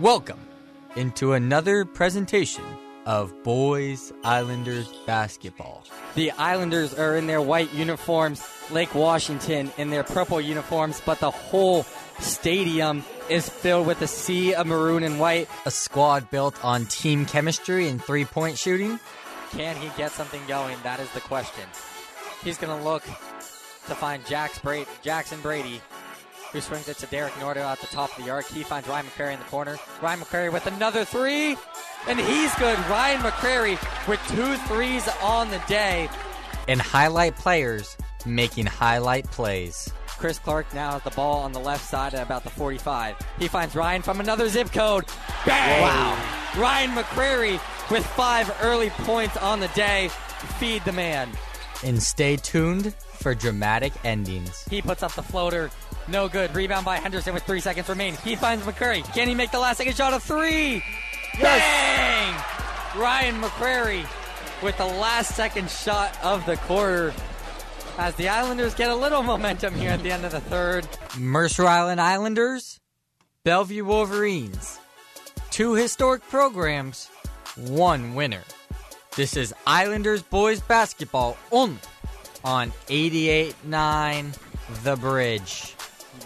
Welcome into another presentation of Boys Islanders basketball. The Islanders are in their white uniforms, Lake Washington in their purple uniforms, but the whole stadium is filled with a sea of maroon and white. A squad built on team chemistry and three point shooting. Can he get something going? That is the question. He's going to look to find Jackson Brady, who swings it to Derek Nordo at the top of the arc. He finds Ryan McCrary in the corner. Ryan McCrary with another three, and he's good. Ryan McCrary with two threes on the day. And highlight players making highlight plays. Chris Clark now has the ball on the left side at about the 45. He finds Ryan from another zip code. Bang! Wow. Ryan McCrary with five early points on the day. Feed the man. And stay tuned for dramatic endings. He puts up the floater. No good. Rebound by Henderson with three seconds remaining. He finds McCrary. Can he make the last second shot of three? Bang! Ryan McCrary with the last second shot of the quarter as the Islanders get a little momentum here at the end of the third. Mercer Island Islanders, Bellevue Wolverines. Two historic programs, one winner. This is Islanders boys basketball only on 88.9 The Bridge.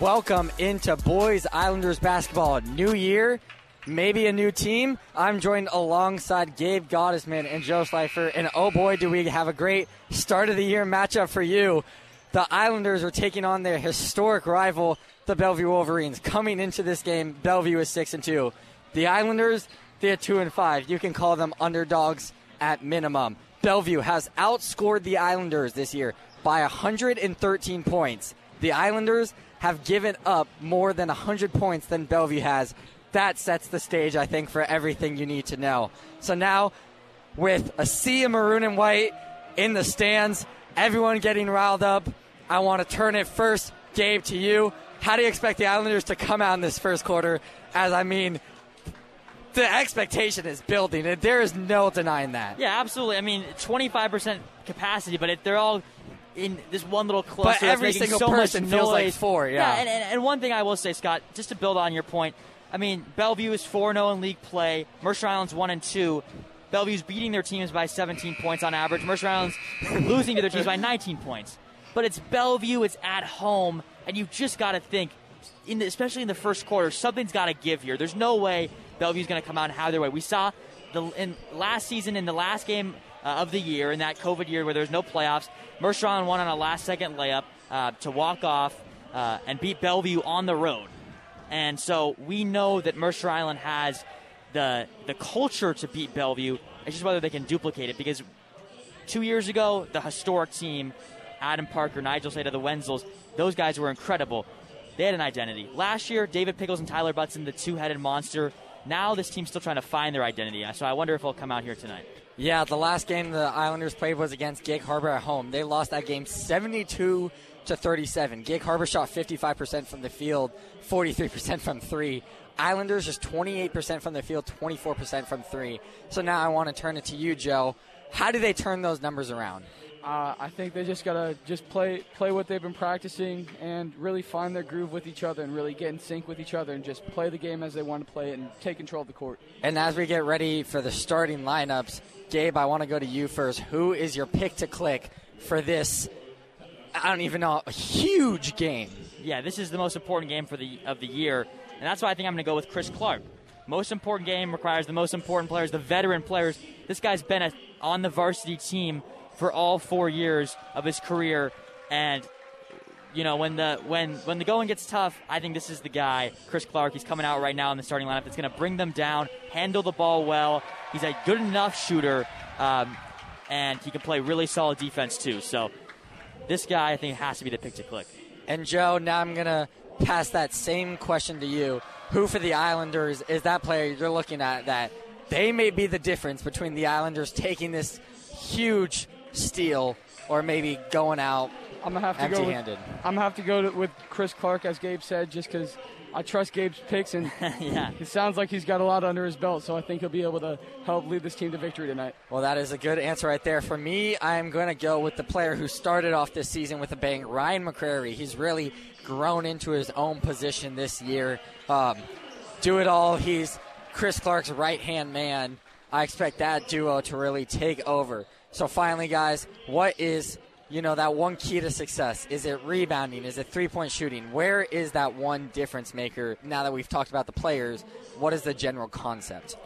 Welcome into Boys Islanders basketball. New year, maybe a new team. I'm joined alongside Gabe Gottesman and Joe Schleifer. And oh boy, do we have a great start of the year matchup for you. The Islanders are taking on their historic rival, the Bellevue Wolverines. Coming into this game, Bellevue is six and two. The Islanders, they're two and five. You can call them underdogs at minimum. Bellevue has outscored the Islanders this year by 113 points. The Islanders have given up more than 100 points than Bellevue has. That sets the stage, I think, for everything you need to know. So now, with a sea of maroon and white in the stands, everyone getting riled up, I want to turn it first, Gabe, to you. How do you expect the Islanders to come out in this first quarter? As I mean, the expectation is building, there is no denying that. Yeah, absolutely. I mean, 25% capacity, but they're all in this one little cluster. But every making single so person feels noise. like four, yeah. and, and, and one thing I will say, Scott, just to build on your point, I mean, Bellevue is 4 0 in league play. Mercer Island's 1 and 2. Bellevue's beating their teams by 17 points on average. Mercer Island's losing to their teams by 19 points. But it's Bellevue, it's at home, and you just got to think, in the, especially in the first quarter, something's got to give here. There's no way Bellevue's going to come out and have their way. We saw the in last season in the last game uh, of the year, in that COVID year where there was no playoffs, Mercer Island won on a last second layup uh, to walk off uh, and beat Bellevue on the road. And so we know that Mercer Island has the the culture to beat Bellevue. It's just whether they can duplicate it because two years ago, the historic team, Adam Parker, Nigel Sada, the Wenzels, those guys were incredible. They had an identity. Last year, David Pickles and Tyler Butson, the two headed monster. Now this team's still trying to find their identity. So I wonder if they'll come out here tonight. Yeah, the last game the Islanders played was against Gig Harbor at home. They lost that game 72 to 37. Gig Harbor shot 55% from the field, 43% from three. Islanders just 28% from the field, 24% from three. So now I want to turn it to you, Joe. How do they turn those numbers around? Uh, I think they just gotta just play play what they've been practicing and really find their groove with each other and really get in sync with each other and just play the game as they want to play it and take control of the court. And as we get ready for the starting lineups, Gabe, I want to go to you first. Who is your pick to click for this? I don't even know, a huge game. Yeah, this is the most important game for the of the year, and that's why I think I'm going to go with Chris Clark. Most important game requires the most important players, the veteran players. This guy's been a, on the varsity team for all four years of his career, and you know when the when when the going gets tough, I think this is the guy, Chris Clark. He's coming out right now in the starting lineup. That's going to bring them down, handle the ball well. He's a good enough shooter, um, and he can play really solid defense too. So this guy, I think, has to be the pick to click. And Joe, now I'm gonna pass that same question to you. Who for the Islanders is that player you're looking at that they may be the difference between the Islanders taking this huge steal or maybe going out I'm gonna have to go. With. I'm gonna have to go to, with Chris Clark, as Gabe said, just because I trust Gabe's picks, and yeah. it sounds like he's got a lot under his belt. So I think he'll be able to help lead this team to victory tonight. Well, that is a good answer right there. For me, I'm going to go with the player who started off this season with a bang, Ryan McCrary. He's really grown into his own position this year. Um, do it all. He's Chris Clark's right hand man. I expect that duo to really take over. So finally, guys, what is you know that one key to success? Is it rebounding? Is it three point shooting? Where is that one difference maker? Now that we've talked about the players, what is the general concept?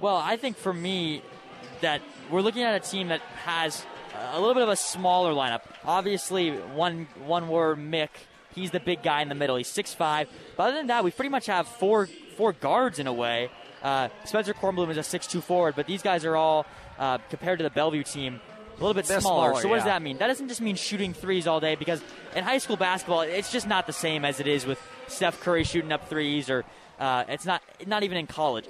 Well, I think for me, that we're looking at a team that has a little bit of a smaller lineup. Obviously, one one word Mick. He's the big guy in the middle. He's six five. But other than that, we pretty much have four four guards in a way. Uh, Spencer Kornblum is a six two forward, but these guys are all uh, compared to the Bellevue team. A little bit smaller. smaller, So what does that mean? That doesn't just mean shooting threes all day because in high school basketball, it's just not the same as it is with Steph Curry shooting up threes, or uh, it's not not even in college.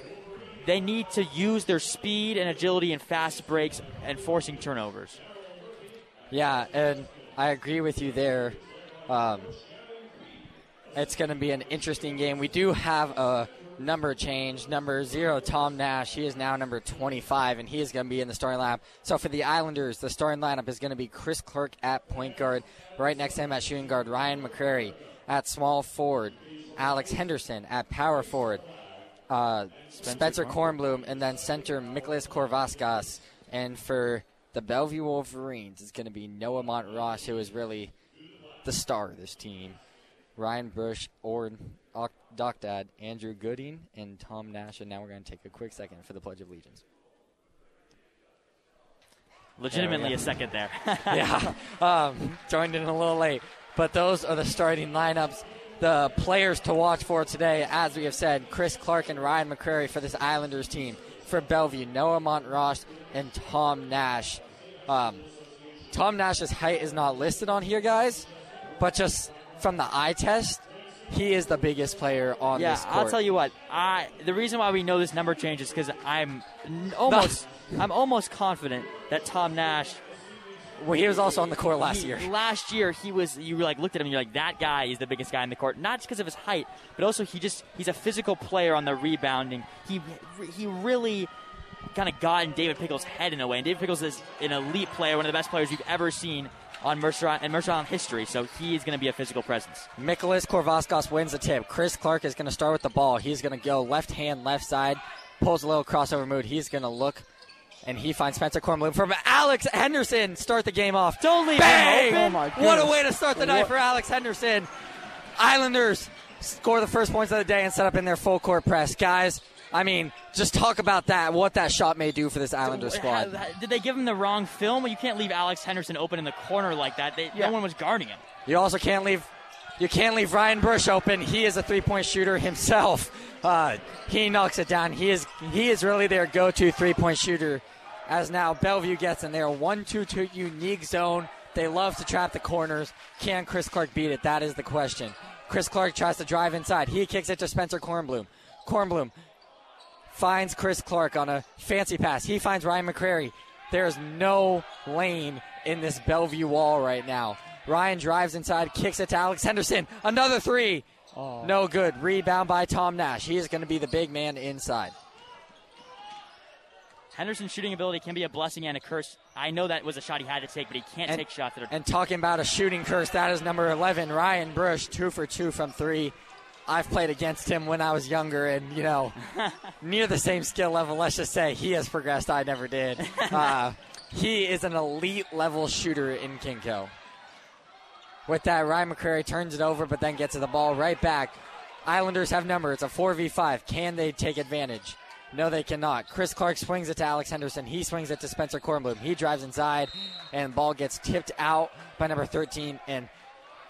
They need to use their speed and agility and fast breaks and forcing turnovers. Yeah, and I agree with you there. Um, it's going to be an interesting game. We do have a number change. Number zero, Tom Nash. He is now number 25, and he is going to be in the starting lineup. So for the Islanders, the starting lineup is going to be Chris Clark at point guard. Right next to him at shooting guard, Ryan McCrary. At small forward, Alex Henderson. At power forward, uh, Spencer, Kornblum, and then center Miklas Korvaskas. And for the Bellevue Wolverines, it's going to be Noah Montross, who is really the star of this team. Ryan Bush, or Doc Dad, Andrew Gooding, and Tom Nash. And now we're going to take a quick second for the Pledge of Allegiance. Legitimately a second there. yeah, um, joined in a little late. But those are the starting lineups. The players to watch for today, as we have said, Chris Clark and Ryan McCrary for this Islanders team. For Bellevue, Noah Montross and Tom Nash. Um, Tom Nash's height is not listed on here, guys, but just from the eye test, he is the biggest player on yeah, this court. I'll tell you what. I the reason why we know this number change is because I'm almost I'm almost confident that Tom Nash Well, he was also on the court last he- year. Last year, he was. You like looked at him, and you're like, that guy is the biggest guy in the court. Not just because of his height, but also he just he's a physical player on the rebounding. He he really kind of got in David Pickles' head in a way. And David Pickles is an elite player, one of the best players you've ever seen on Mercer in Mercer Island history. So he is going to be a physical presence. Nicholas Korvaskos wins the tip. Chris Clark is going to start with the ball. He's going to go left hand, left side, pulls a little crossover move. He's going to look, and he finds Spencer Kornblum from Alex Henderson. Start the game off. Don't leave Bang! him Oh, my what a way to start the night What- for Alex Henderson. Islanders score the first points of the day and set up in their full court press. Guys, I mean, just talk about that, what that shot may do for this Islanders squad. Did they give him the wrong film? You can't leave Alex Henderson open in the corner like that. They, Yeah. No one was guarding him. You also can't leave. You can't leave Ryan Bush open. He is a three-point shooter himself. Uh, he knocks it down. He is he is really their go-to three-point shooter. As now Bellevue gets in their one-two-two unique zone. They love to trap the corners. Can Chris Clark beat it? That is the question. Chris Clark tries to drive inside. He kicks it to Spencer Kornblum. Kornblum finds Chris Clark on a fancy pass. He finds Ryan McCrary. There's no lane in this Bellevue wall right now. Ryan drives inside, kicks it to Alex Henderson. Another three. Oh. No good. Rebound by Tom Nash. He is going to be the big man inside. Henderson's shooting ability can be a blessing and a curse. I know that was a shot he had to take, but he can't And- take shots that are. And talking about a shooting curse, that is number 11, Ryan Brush, two for two from three. I've played against him when I was younger, and, you know, near the same skill level, let's just say he has progressed. I never did. Uh, he is an elite level shooter in KingCo. With that, Ryan McCrary turns it over, but then gets to the ball right back. Islanders have number. It's a 4v5. Can they take advantage? No, they cannot. Chris Clark swings it to Alex Henderson. He swings it to Spencer Kornblum. He drives inside, and ball gets tipped out by number 13. And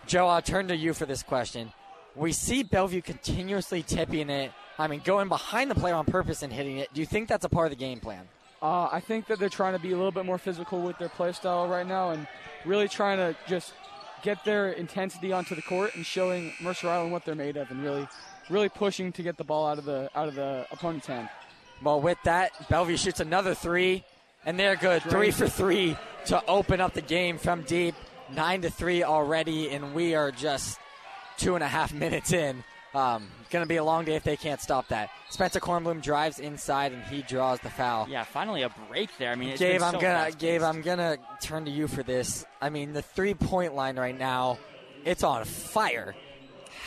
Joe, I'll turn to you for this question. We see Bellevue continuously tipping it. I mean, going behind the player on purpose and hitting it. Do you think that's a part of the game plan? Uh, I think that they're trying to be a little bit more physical with their play style right now and really trying to just get their intensity onto the court and showing Mercer Island what they're made of and really really pushing to get the ball out of the out of the opponent's hand. Well, with that, Bellevue shoots another three, and they're good. Three for three to open up the game from deep. Nine to three already, and we are just two and a half minutes in. Um, going to be a long day if they can't stop that. Spencer Kornblum drives inside, and he draws the foul. Yeah, finally a break there. I mean, it's Gabe, I'm so gonna. Gabe, I'm gonna turn to you for this. I mean, the three point line right now, it's on fire.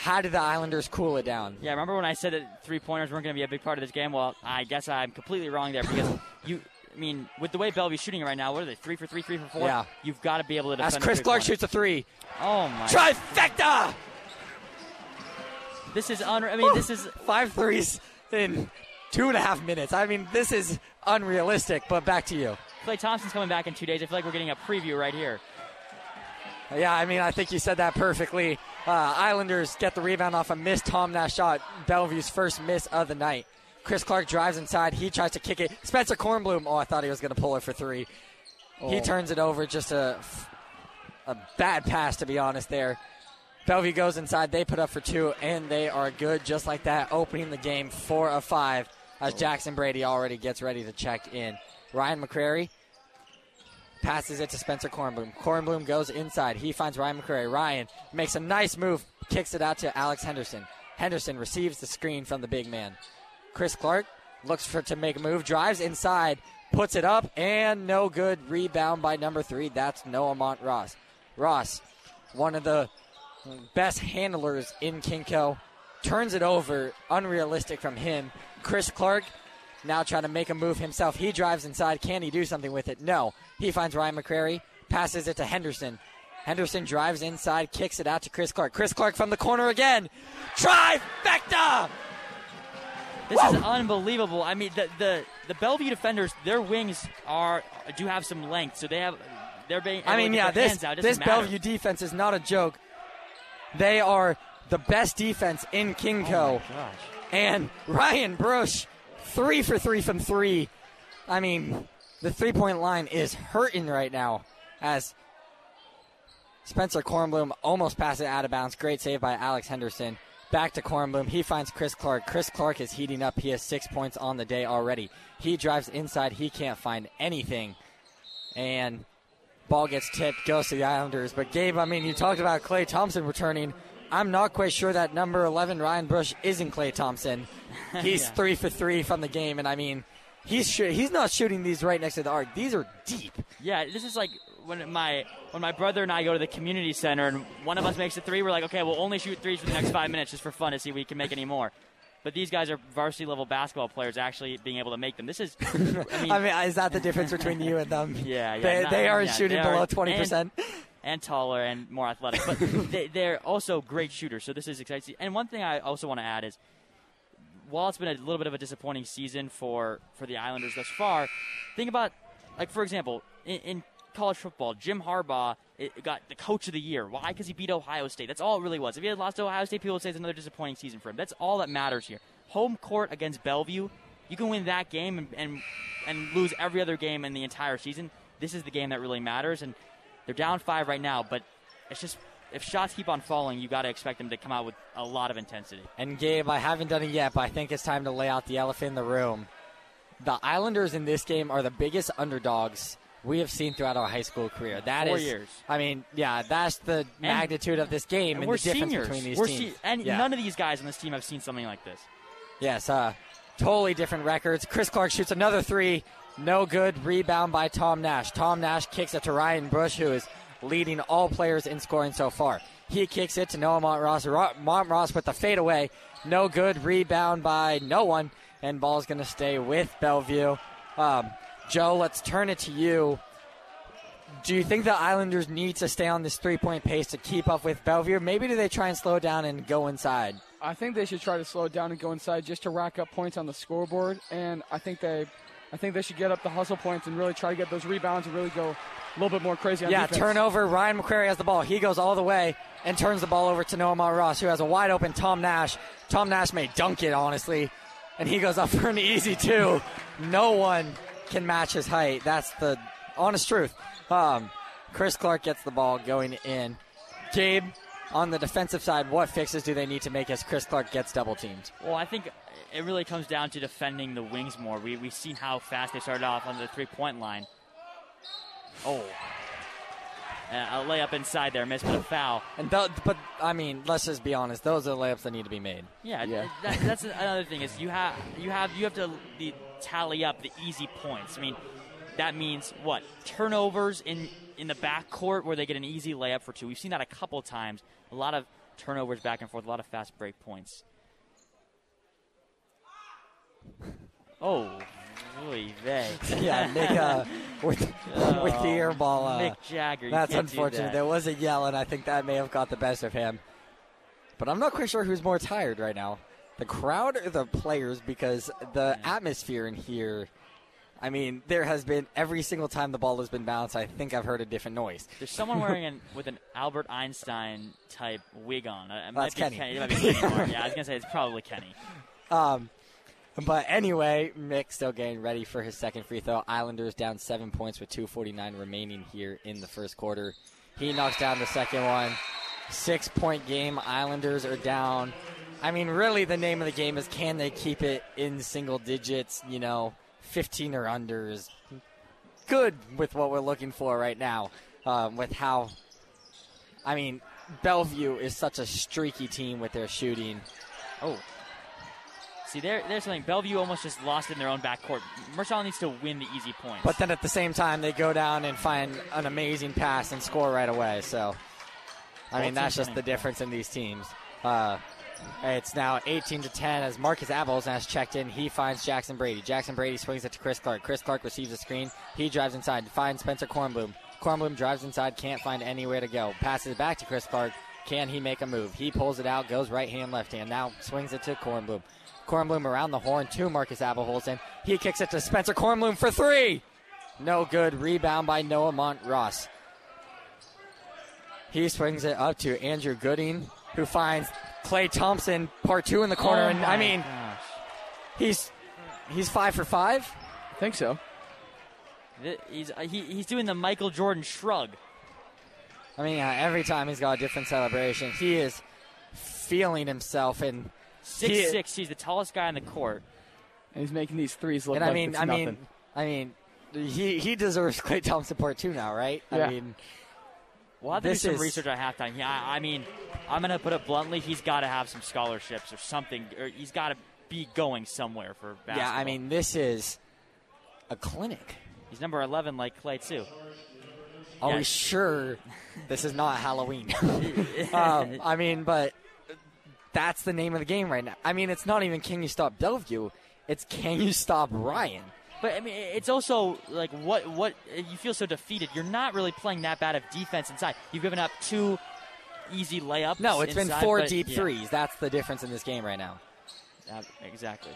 how did the Islanders cool it down? Yeah, remember when I said that three pointers weren't going to be a big part of this game? Well, I guess I'm completely wrong there because you. I mean, with the way Bellevue's shooting right now, what are they? Three for three, three for four. Yeah. You've got to be able to defend. As Chris Clark shoots a three, Oh my! trifecta, This is un. I mean, this is five threes in two and a half minutes. I mean, this is unrealistic. But back to you. Klay Thompson's coming back in two days. I feel like we're getting a preview right here. Yeah, I mean, I think you said that perfectly. Uh, Islanders get the rebound off a missed Tom Nash shot. Bellevue's first miss of the night. Chris Clark drives inside. He tries to kick it. Spencer Kornblum. Oh, I thought he was going to pull it for three. He Oh. turns it over. Just a a bad pass, to be honest. There. Bellevue goes inside. They put up for two, and they are good just like that, opening the game four of five as Jackson Brady already gets ready to check in. Ryan McCrary passes it to Spencer Kornblum. Kornblum goes inside. He finds Ryan McCrary. Ryan makes a nice move, kicks it out to Alex Henderson. Henderson receives the screen from the big man. Chris Clark looks for to make a move, drives inside, puts it up, and no good. Rebound by number three. That's Noah Montross. Ross, one of the best handlers in KingCo, turns it over. Unrealistic from him. Chris Clark now trying to make a move himself. He drives inside. Can he do something with it? No. He finds Ryan McCrary, passes it to Henderson. Henderson drives inside, kicks it out to Chris Clark. Chris Clark from the corner again. Trifecta! This is unbelievable. I mean, the the the Bellevue defenders, their wings are do have some length, so they have they're being. I mean, yeah, this hands out. Doesn't this matter. Bellevue defense is not a joke. They are the best defense in KingCo. Oh my gosh. And Ryan Brush, three for three from three. I mean, the three point line is hurting right now as Spencer Kornblum almost passes it out of bounds. Great save by Alex Henderson. Back to Kornblum. He finds Chris Clark. Chris Clark is heating up. He has six points on the day already. He drives inside. He can't find anything. And ball gets tipped, goes to the Islanders. But Gabe, I mean, you talked about Klay Thompson returning. I'm not quite sure that number 11 Ryan Bush isn't Klay Thompson. He's Yeah. three for three from the game, and I mean, he's sh- he's not shooting these right next to the arc. These are deep. Yeah, this is like when my when my brother and I go to the community center and one of us makes a three. We're like, okay, we'll only shoot threes for the next five minutes just for fun to see if we can make any more. But these guys are varsity level basketball players, actually being able to make them. This is, I mean, I mean, is that the difference between you and them? Yeah, yeah, They, not- they aren't yeah, shooting they below 20%. and taller and more athletic. But they, they're also great shooters, so this is exciting. And one thing I also want to add is, while it's been a little bit of a disappointing season for for the Islanders thus far, think about like for example in, in college football, Jim Harbaugh it got the coach of the year. Why? Because he beat Ohio State. That's all it really was. If he had lost to Ohio State, people would say it's another disappointing season for him. That's all that matters here. Home court against Bellevue, you can win that game and and, and lose every other game in the entire season. This is the game that really matters, and they're down five right now, but it's just if shots keep on falling, you got to expect them to come out with a lot of intensity. And Gabe, I haven't done it yet, but I think it's time to lay out the elephant in the room. The Islanders in this game are the biggest underdogs we have seen throughout our high school career. That is, Four years. I mean, yeah, that's the magnitude of this game and, And we're the difference seniors. between these we're teams. se- and Yeah. none of these guys on this team have seen something like this. Yes, uh, totally different records. Chris Clark shoots another three. No good. Rebound by Tom Nash. Tom Nash kicks it to Ryan Bush, who is leading all players in scoring so far. He kicks it to Noah Montross. Ro- Montross with the fadeaway. No good. Rebound by no one. And ball's going to stay with Bellevue. Um, Joe, let's turn it to you. Do you think the Islanders need to stay on this three point pace to keep up with Bellevue? Maybe do they try and slow down and go inside? I think they should try to slow down and go inside just to rack up points on the scoreboard. And I think they, I think they should get up the hustle points and really try to get those rebounds and really go a little bit more crazy on Yeah, defense. turnover. Ryan McCrary has the ball. He goes all the way and turns the ball over to Noah Ross, who has a wide open Tom Nash. Tom Nash may dunk it, honestly, and he goes up for an easy two. No one can match his height. That's the honest truth. Um, Chris Clark gets the ball going in. Gabe, on the defensive side, what fixes do they need to make as Chris Clark gets double teamed? Well, I think it really comes down to defending the wings more. We we've seen how fast they started off on the three point line. Oh, uh, a layup inside there, missed, but a foul. And th- but I mean, let's just be honest; those are the layups that need to be made. Yeah, Yeah. That, that's another thing is you have you have you have to the, tally up the easy points. I mean, that means what turnovers in in the back court where they get an easy layup for two. We've seen that a couple times. A lot of turnovers back and forth, a lot of fast break points. Oh, oy vey. yeah, Nick uh, with with the air ball. Uh, Mick Jagger. that's unfortunate. that. There was a yell, and I think that may have got the best of him. But I'm not quite sure who's more tired right now, the crowd or the players, because the atmosphere in here. I mean, there has been every single time the ball has been bounced. I think I've heard a different noise. There's someone wearing an with an Albert Einstein type wig on. Uh, It might That's be Kenny. Kenny. It might be Kenny yeah, I was gonna say it's probably Kenny. Um, but anyway, Mick still getting ready for his second free throw. Islanders down seven points with 2:49 remaining here in the first quarter. He knocks down the second one. Six point game. Islanders are down. I mean, really, the name of the game is can they keep it in single digits? You know, 15 or under is good with what we're looking for right now. Um, with how, I mean, Bellevue is such a streaky team with their shooting. Oh. See, there, there's something. Bellevue almost just lost in their own backcourt. Mercer needs to win the easy points. But then at the same time, they go down and find an amazing pass and score right away. So, I mean, that's just the difference in these teams. Uh, it's now 18 to 10 as Marcus Abels has checked in. He finds Jackson Brady. Jackson Brady swings it to Chris Clark. Chris Clark receives a screen. He drives inside, finds Spencer Kornblum. Kornblum drives inside, can't find anywhere to go. Passes it back to Chris Clark. Can he make a move? He pulls it out, goes right hand, left hand. Now swings it to Kornblum. Kornblum around the horn to Marcus Abelholzen. He kicks it to Spencer Kornblum for three. No good. Rebound by Noah Montross. He swings it up to Andrew Gooding, who finds Klay Thompson, part two in the corner. Oh and I mean, gosh. he's he's five for five. I think so. He's uh, he, he's doing the Michael Jordan shrug. I mean, uh, every time he's got a different celebration, he is feeling himself. And Six He- six. He's the tallest guy on the court. And he's making these threes look and like I mean, it's I nothing. mean, I mean, he he deserves Klay Thompson part two now, right? Yeah. I mean, We'll have to This do some is- research at halftime. Yeah, I I mean, I'm gonna put it bluntly. He's got to have some scholarships or something, or he's got to be going somewhere for basketball. yeah, I mean, this is a clinic. he's number 11 like Klay too. Are we sure this is not Halloween? um, I mean, but that's the name of the game right now. I mean, it's not even can you stop Bellevue, it's can you stop Ryan. But I mean, it's also like what what you feel so defeated. You're not really playing that bad of defense inside. You've given up two easy layups. No, it's been four but- deep yeah, threes. That's the difference in this game right now. exactly.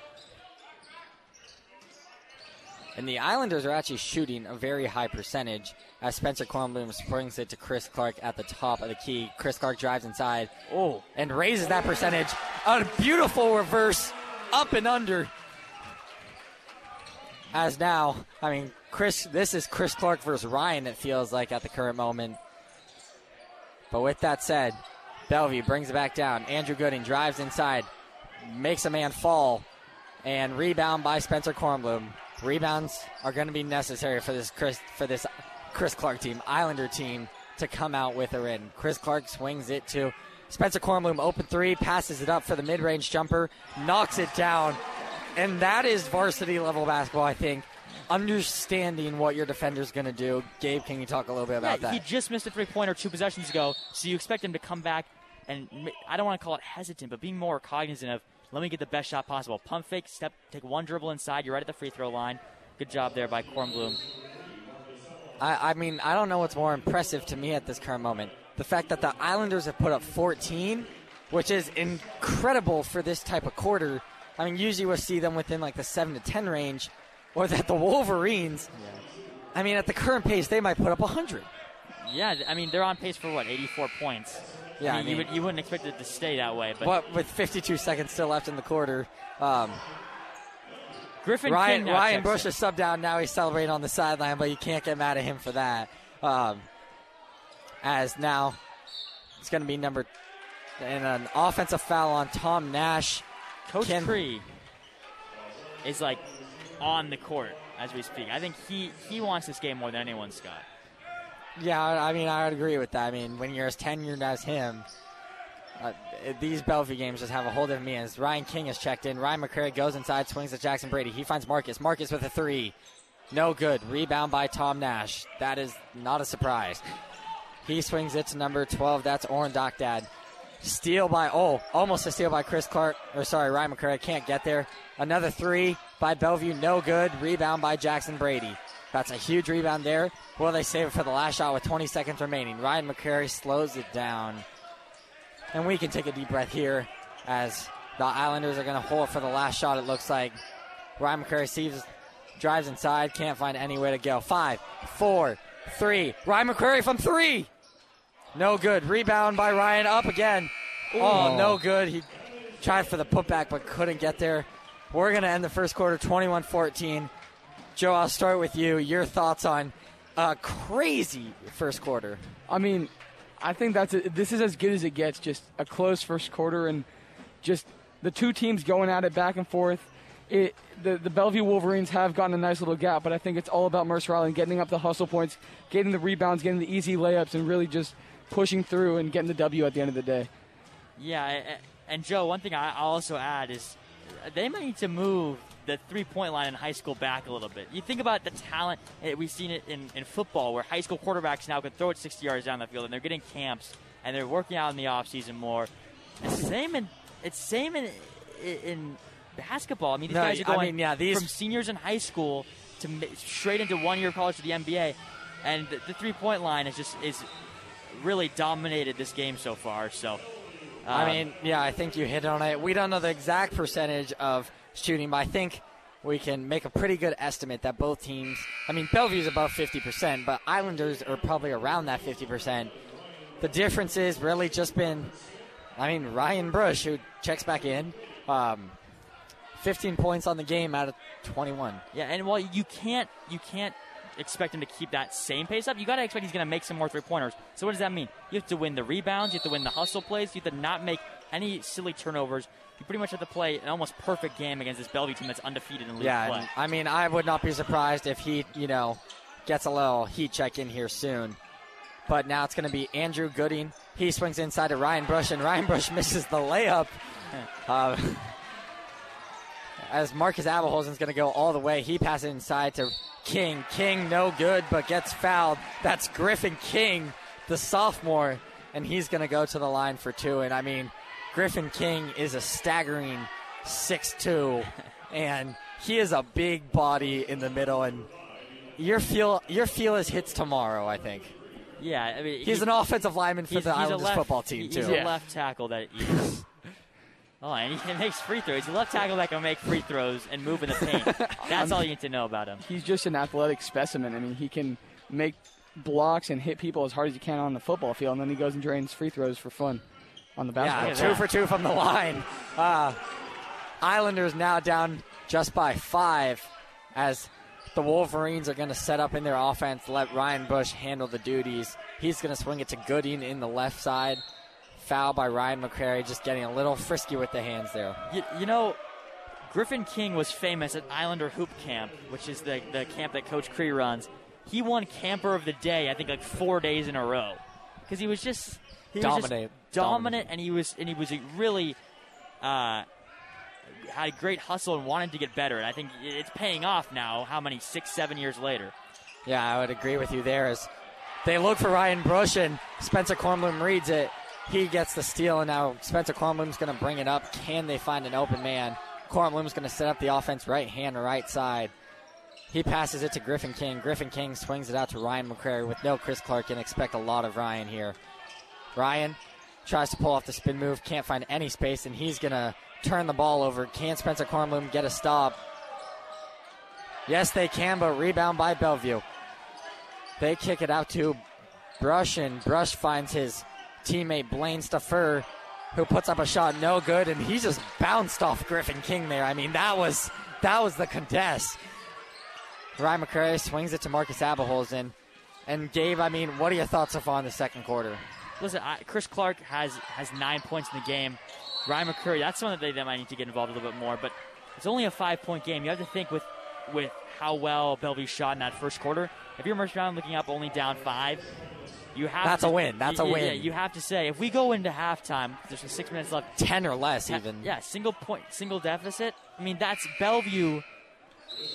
And the Islanders are actually shooting a very high percentage as Spencer Kornblum springs it to Chris Clark at the top of the key. Chris Clark drives inside Oh, and raises that percentage. A beautiful reverse up and under. As now, I mean, Chris, this is Chris Clark versus Ryan, it feels like at the current moment. But with that said, Bellevue brings it back down. Andrew Gooding drives inside, makes a man fall, and rebound by Spencer Kornblum. Rebounds are going to be necessary for this Chris for this Chris Clark team, Islander team, to come out with a win. Chris Clark swings it to Spencer Kornblum, open three, passes it up for the mid-range jumper, knocks it down, and that is varsity level basketball. I think understanding what your defender's going to do. Gabe, can you talk a little bit about yeah, that? he just missed a three pointer two possessions ago, so you expect him to come back and I don't want to call it hesitant, but being more cognizant of let me get the best shot possible. Pump fake, step, take one dribble inside. You're right at the free throw line. Good job there by Kornblum. I, I mean, I don't know what's more impressive to me at this current moment. The fact that the Islanders have put up 14, which is incredible for this type of quarter. I mean, usually we'll see them within like the 7 to 10 range, or that the Wolverines, I mean, at the current pace, they might put up 100. Yeah, I mean they're on pace for what 84 points. Yeah, I I mean, you, would, you wouldn't expect it to stay that way, but But with 52 seconds still left in the quarter, um, Griffin Ryan, Ryan Bush is subbed down now. He's celebrating on the sideline, but you can't get mad at him for that. Um, as now it's going to be number and an offensive foul on Tom Nash. Coach Ken- Cree is like on the court as we speak. I think he he wants this game more than anyone, Scott. Yeah, I mean, I would agree with that. I mean, when you're as tenured as him, uh, these Bellevue games just have a whole different meaning. As Ryan King has checked in. Ryan McCrary goes inside, swings at Jackson Brady. He finds Marcus. Marcus with a three. No good. Rebound by Tom Nash. That is not a surprise. He swings it to number 12. That's Oren Docdad. Steal by, oh, almost a steal by Chris Clark, or sorry, Ryan McCurry can't get there. Another three by Bellevue, no good. Rebound by Jackson Brady. That's a huge rebound there. Will they save it for the last shot with 20 seconds remaining? Ryan McCurry slows it down. And we can take a deep breath here as the Islanders are going to hold for the last shot, it looks like. Ryan sees, drives inside, can't find any way to go. Five, four, three. Ryan McCurry from three. No good. Rebound by Ryan up again. Oh, no good. He tried for the putback but couldn't get there. We're going to end the first quarter 21 14. Joe, I'll start with you. Your thoughts on a crazy first quarter? I mean, I think that's a, this is as good as it gets. Just a close first quarter and just the two teams going at it back and forth. It, the, the Bellevue Wolverines have gotten a nice little gap, but I think it's all about Mercer Island getting up the hustle points, getting the rebounds, getting the easy layups, and really just pushing through and getting the W at the end of the day. Yeah, and Joe, one thing I also add is they might need to move the three point line in high school back a little bit. You think about the talent, eh, we've seen it in, in football where high school quarterbacks now can throw it 60 yards down the field and they're getting camps and they're working out in the offseason more. It's same in, it's same in, in basketball. I mean, these No, guys are going I mean, yeah, these- from seniors in high school to straight into one year college to the NBA. And the, the three point line is just is really dominated this game so far. So, I um, mean, yeah, I think you hit on it. We don't know the exact percentage of shooting, but I think we can make a pretty good estimate that both teams. I mean, Bellevue's above 50%, but Islanders are probably around that 50%. The difference is really just been, I mean, Ryan Brush, who checks back in, um, 15 points on the game out of 21. Yeah, and while you can't you can't expect him to keep that same pace up, you got to expect he's going to make some more three pointers. So what does that mean? You have to win the rebounds, you have to win the hustle plays, you have to not make any silly turnovers. You pretty much have to play an almost perfect game against this Bellevue team that's undefeated in league Yeah, play. I mean, I would not be surprised if he, you know, gets a little heat check in here soon. But now it's going to be Andrew Gooding. He swings inside to Ryan Brush, and Ryan Brush misses the layup. Uh, as Marcus Abelhosen's going to go all the way, he passes inside to King. King, no good, but gets fouled. That's Griffin King, the sophomore, and he's going to go to the line for two. And I mean, Griffin King is a staggering six-two, and he is a big body in the middle. And your feel, your feel is hits tomorrow. I think yeah, I mean he's he- an offensive lineman for the he's Islanders left, football team He's too. a left tackle that. Oh, and he makes free throws. He's a left tackle that can make free throws and move in the paint. That's all you need to know about him. He's just an athletic specimen. I mean, he can make blocks and hit people as hard as he can on the football field, and then he goes and drains free throws for fun on the basketball Yeah, field. two for two from the line. Uh, Islanders now down just by five as the Wolverines are going to set up in their offense, let Ryan Bush handle the duties. He's going to swing it to Gooding in the left side. Foul by Ryan McCrary, just getting a little frisky with the hands there. You, you know, Griffin King was famous at Islander Hoop Camp, which is the, the camp that Coach Cree runs. He won Camper of the Day, I think, like four days in a row, because he was just he was just dominant, and he was and he was a really uh, had a great hustle and wanted to get better. And I think it's paying off now. How many six, seven years later? Yeah, I would agree with you there. As they look for Ryan Bush and Spencer Kornblum reads it, he gets the steal, and now Spencer Kornblum's going to bring it up. Can they find an open man? Kornblum's going to set up the offense right hand, right side. He passes it to Griffin King. Griffin King swings it out to Ryan McCrary with no Chris Clark and expect a lot of Ryan here. Ryan tries to pull off the spin move, can't find any space, and he's going to turn the ball over. Can Spencer Kornblum get a stop? Yes, they can, but rebound by Bellevue. They kick it out to Brush, and Brush finds his teammate Blaine Staffer, who puts up a shot no good, and he just bounced off Griffin King there. I mean, that was that was the contest. Ryan McCrary swings it to Marcus Abelholzen. And Gabe, I mean, what are your thoughts so far in the second quarter? Listen, I, Chris Clark has has nine points in the game. Ryan McCurry, that's one that they, might need to get involved a little bit more. But it's only a five point game. You have to think with with how well Bellevue shot in that first quarter. If you're Mercer Island looking up only down five, you have That's to, a win. That's a y- y- win. Yeah, you have to say if we go into halftime, there's six minutes left. Ten or less, ha- even. Yeah, single point, single deficit. I mean, that's Bellevue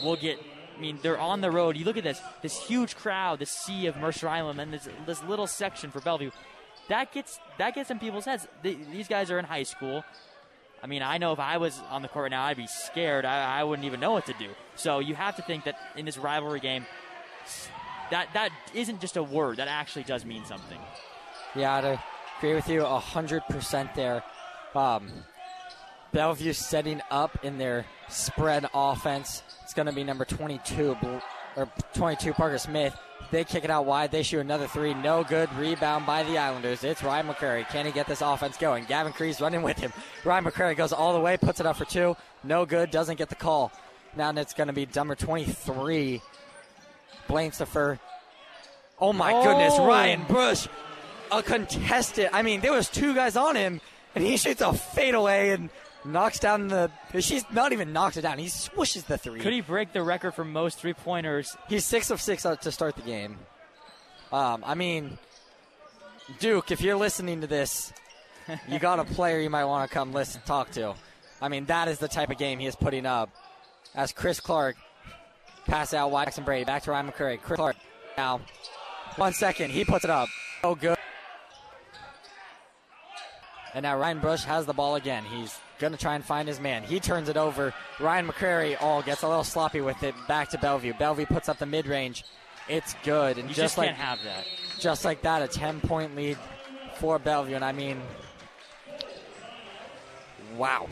will get. I mean, they're on the road. You look at this, this huge crowd, this sea of Mercer Island, and this this little section for Bellevue. that gets that gets in people's heads. They, these guys are in high school. I mean, I know if I was on the court right now, I'd be scared. I, I wouldn't even know what to do. So you have to think that in this rivalry game, that that isn't just a word. That actually does mean something. Yeah, I agree with you hundred percent there. Um, Bellevue setting up in their spread offense. It's going to be number 22 or 22 Parker Smith. They kick it out wide. They shoot another three. No good. Rebound by the Islanders. It's Ryan McCrary. Can he get this offense going? Gavin Crease running with him. Ryan McCrary goes all the way, puts it up for two. No good. Doesn't get the call. Now it's going to be number 23 Blainstifer. Oh my goodness, Oh. Ryan Bush, a contested. I mean, there was two guys on him, and he shoots a fadeaway and knocks down the. She's not even knocks it down. He swooshes the three. Could he break the record for most three pointers? He's six of six uh, to start the game. Um, I mean, Duke, if you're listening to this, you got a player you might want to come listen, talk to. I mean, that is the type of game he is putting up. As Chris Clark pass out Jackson Brady back to Ryan McCurry. Chris Clark now, one second, he puts it up. Oh, good. And now Ryan Bush has the ball again. He's going to try and find his man. He turns it over. Ryan McCrary, oh, gets a little sloppy with it. Back to Bellevue. Bellevue puts up the mid range. It's good. And You just, just, like can't have that. just like that, a 10 point lead for Bellevue. And I mean, wow.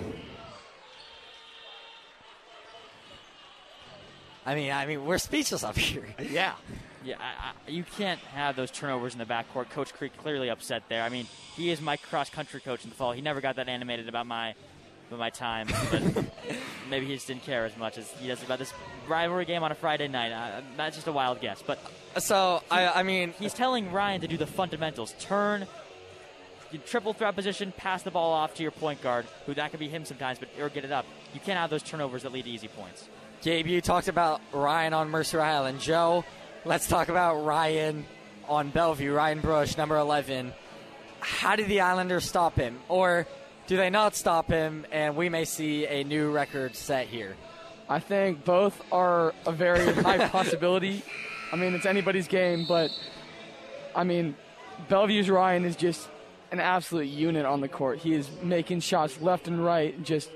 I mean, I mean, we're speechless up here. Yeah. Yeah, I, I, you can't have those turnovers in the backcourt. Coach Creek clearly upset there. I mean, he is my cross country coach in the fall. He never got that animated about my about my time, but maybe he just didn't care as much as he does about this rivalry game on a Friday night. Uh, that's just a wild guess, but So, I, I mean, he's telling Ryan to do the fundamentals: turn, triple threat position, pass the ball off to your point guard, who that could be him sometimes, but or get it up. You can't have those turnovers that lead to easy points. Gabe, you talked about Ryan on Mercer Island. Joe, let's talk about Ryan on Bellevue. Ryan Brush, number 11. How did the Islanders stop him? Or do they not stop him and we may see a new record set here? I think both are a very high possibility. I mean, it's anybody's game, but I mean, Bellevue's Ryan is just an absolute unit on the court. He is making shots left and right. Just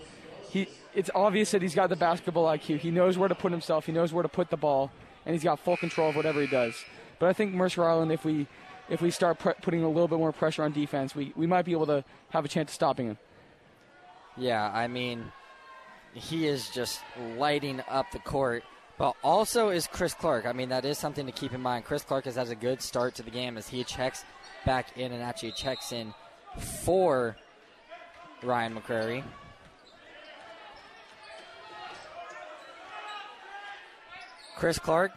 he, it's obvious that he's got the basketball IQ. He knows where to put himself. He knows where to put the ball, and he's got full control of whatever he does. But I think Mercer Island, if we if we start pre- putting a little bit more pressure on defense, we, we might be able to have a chance of stopping him. Yeah, I mean, he is just lighting up the court. But also is Chris Clark. I mean, that is something to keep in mind. Chris Clark has had a good start to the game as he checks back in and actually checks in for Ryan McCrary. Chris Clark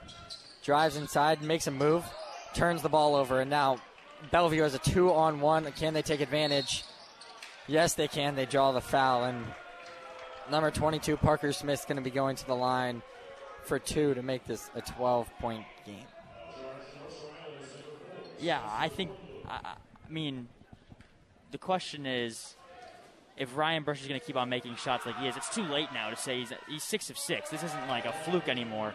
drives inside, makes a move, turns the ball over, and now Bellevue has a two on one. Can they take advantage? Yes, they can. They draw the foul, and number 22, Parker Smith, is going to be going to the line for two to make this a 12 point game. Yeah, I think. I, I mean, the question is, if Ryan Bush is going to keep on making shots like he is, it's too late now to say he's he's six of six. This isn't like a fluke anymore.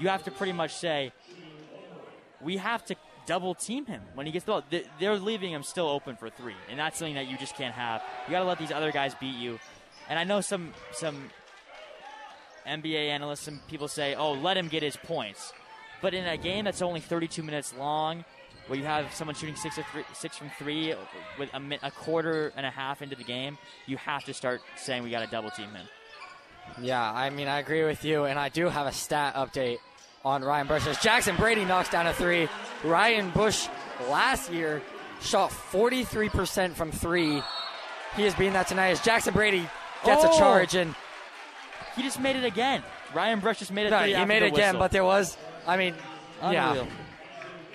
You have to pretty much say we have to double team him when he gets the ball. They- They're leaving him still open for three, and that's something that you just can't have. You got to let these other guys beat you. And I know some some NBA analysts, some people say, "Oh, let him get his points." But in a game that's only 32 minutes long, where you have someone shooting six from three with a, a quarter and a half into the game, you have to start saying we got to double team him. Yeah, I mean, I agree with you, and I do have a stat update on Ryan Bush. As Jackson Brady knocks down a three, Ryan Bush last year shot 43% from three. He is being that tonight as Jackson Brady gets Oh! a charge, and He just made it again. Ryan Brush just made it. no, he made it again, whistle. but there was, I mean, Unreal. yeah,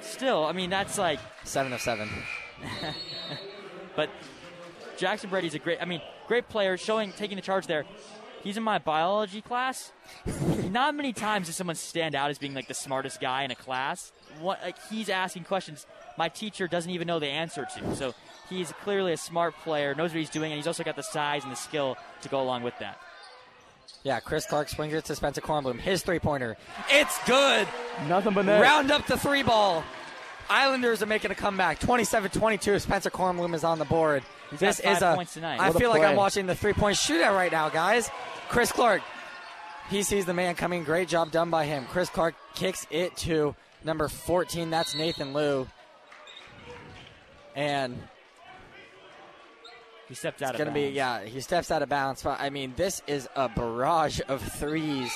Still, I mean that's like, seven of seven. but Jackson Brady's a great. I mean, great player, showing taking the charge there. He's in my biology class. Not many times does someone stand out as being like the smartest guy in a class. What like he's asking questions my teacher doesn't even know the answer to. So he's clearly a smart player, knows what he's doing, and he's also got the size and the skill to go along with that. Yeah, Chris Clark swings it to Spencer Kornblum. His three pointer. It's good. Nothing but net. Round up the three ball. Islanders are making a comeback. 27-22. Spencer Kornblum is on the board. He's this got five is a. points tonight. I What a feel like I'm watching the three-point shootout right now, guys. Chris Clark. He sees the man coming. Great job done by him. Chris Clark kicks it to number 14. That's Nathan Liu. And He stepped out it's going to be, bounds. yeah, he steps out of bounds. But, I mean, this is a barrage of threes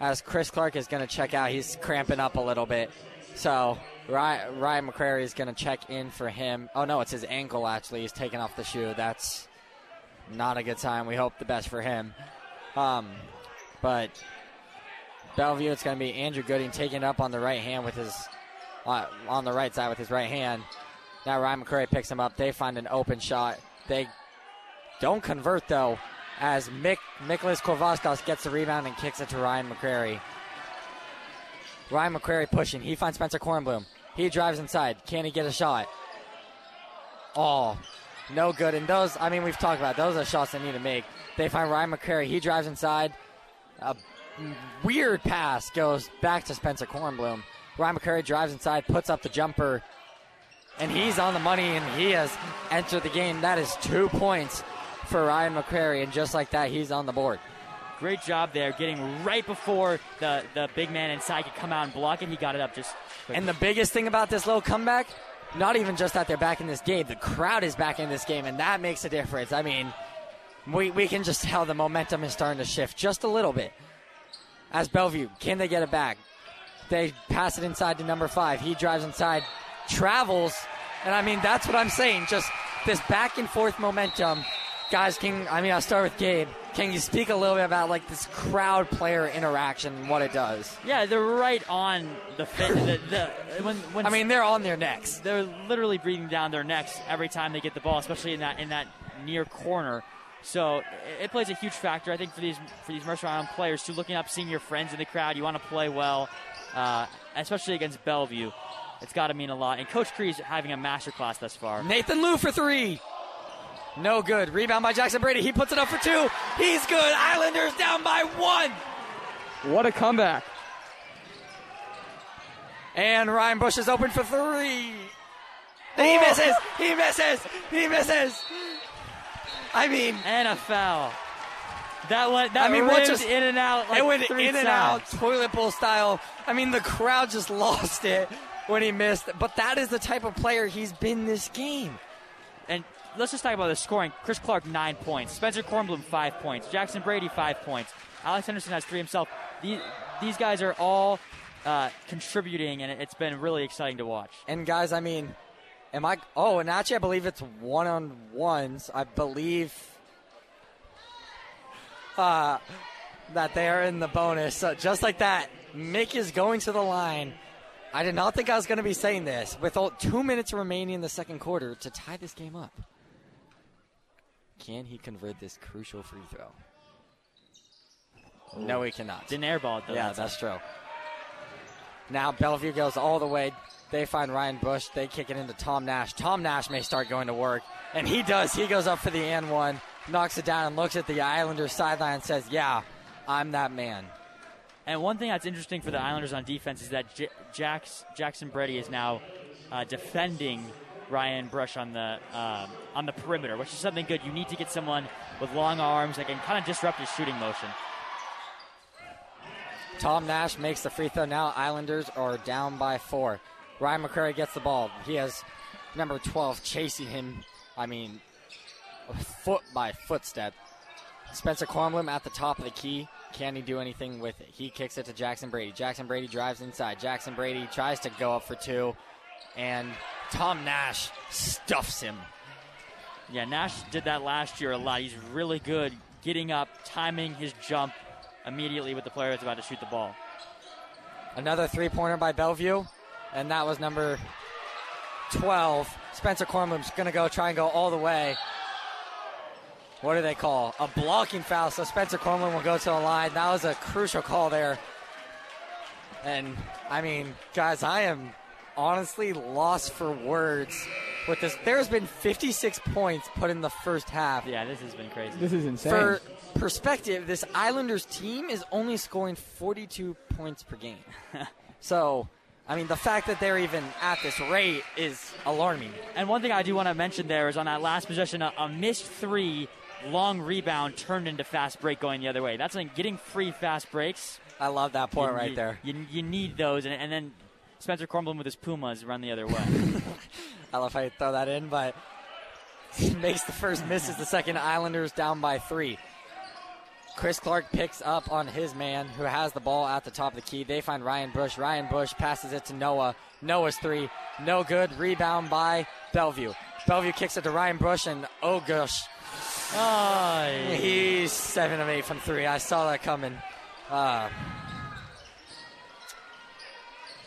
as Chris Clark is going to check out. He's cramping up a little bit. So Ryan, Ryan McCrary is going to check in for him. Oh, no, it's his ankle, actually. He's taking off the shoe. That's not a good sign. We hope the best for him. Um, but Bellevue, it's going to be Andrew Gooding taking it up on the right hand with his, uh, on the right side with his right hand. Now Ryan McCrary picks him up. They find an open shot. They don't convert though, as Mick Nicholas Korvaskos gets the rebound and kicks it to Ryan McCrary. Ryan McCrary pushing. He finds Spencer Kornblum. He drives inside. Can he get a shot? Oh, no good. And those, I mean, we've talked about it. those are shots they need to make. They find Ryan McCrary. He drives inside. A weird pass goes back to Spencer Kornblum. Ryan McCrary drives inside, puts up the jumper, and he's on the money, and he has entered the game. That is two points for Ryan McCrary, and just like that, he's on the board. Great job there, getting right before the, the big man inside could come out and block it. He got it up just. quick. And the biggest thing about this little comeback, not even just that they're back in this game, the crowd is back in this game, and that makes a difference. I mean, we, we can just tell the momentum is starting to shift just a little bit. As Bellevue, can they get it back? They pass it inside to number five. He drives inside, travels, and I mean, that's what I'm saying. Just this back and forth momentum. Guys, can I mean, I'll start with Gabe. Can you speak a little bit about like this crowd player interaction and what it does? yeah, they're right on the fit. the, the, when, when I mean, they're on their necks. they're literally breathing down their necks every time they get the ball, especially in that in that near corner. So it, plays a huge factor, I think, for these for these Mercer Island players to looking up, seeing your friends in the crowd. You want to play well, uh, especially against Bellevue. It's got to mean a lot. And Coach Cree's having a masterclass thus far. Nathan Liu for three. No good. Rebound by Jackson Brady. He puts it up for two. He's good. Islanders down by one. What a comeback. And Ryan Bush is open for three. He oh. misses. He misses. He misses. I mean, And a foul. That went. That I mean, what rimmed just- in and out. Like it went three in and out, toilet bowl style. I mean, the crowd just lost it when he missed. But that is the type of player he's been this game. And let's just talk about the scoring. Chris Clark, nine points. Spencer Kornblum, five points. Jackson Brady, five points. Alex Henderson has three himself. These, these guys are all uh, contributing, and it's been really exciting to watch. And guys, I mean, am I? Oh, and actually, I believe it's one on ones. I believe uh, that they are in the bonus. So just like that, Mick is going to the line. I did not think I was going to be saying this with two minutes remaining in the second quarter to tie this game up. Can he convert this crucial free throw? No, he cannot. Didn't airball it, though. Yeah, that's true. Now Bellevue goes all the way. They find Ryan Bush. They kick it into Tom Nash. Tom Nash may start going to work, and he does. He goes up for the and one, knocks it down, and looks at the Islanders sideline and says, "Yeah, I'm that man." And one thing that's interesting for the Islanders on defense is that J- Jax, Jackson Brady is now uh, defending Ryan Brush on the um on the perimeter, which is something good. You need to get someone with long arms that can kind of disrupt his shooting motion. Tom Nash makes the free throw. Now Islanders are down by four. Ryan McCrary gets the ball. He has number 12 chasing him. I mean, foot by footstep. Spencer Cornblum at the top of the key. Can he do anything with it? He kicks it to Jackson Brady. Jackson Brady drives inside. Jackson Brady tries to go up for two, and Tom Nash stuffs him. Yeah, Nash did that last year a lot. He's really good getting up, timing his jump immediately with the player that's about to shoot the ball. Another three pointer by Bellevue, and that was number 12. Spencer Cornblum's going to go try and go all the way. What do they call? A blocking foul. So Spencer Cornblum will go to the line. That was a crucial call there. And I mean, guys, I am honestly lost for words with this. There's been 56 points put in the first half. Yeah, this has been crazy. This is insane. For perspective, this Islanders team is only scoring 42 points per game. so, I mean, the fact that they're even at this rate is alarming. And one thing I do want to mention there is on that last possession, a, a missed three, long rebound turned into fast break going the other way. That's like getting free fast breaks. I love that point you, right you, there. You, you need those, and, and then Spencer Cornblum with his Pumas run the other way. I love how you throw that in, but he makes the first misses the second. Islanders down by three. Chris Clark picks up on his man who has the ball at the top of the key. They find Ryan Bush. Ryan Bush passes it to Noah. Noah's three. No good. Rebound by Bellevue. Bellevue kicks it to Ryan Bush, and oh gosh. Oh, He's seven of eight from three. I saw that coming. Uh,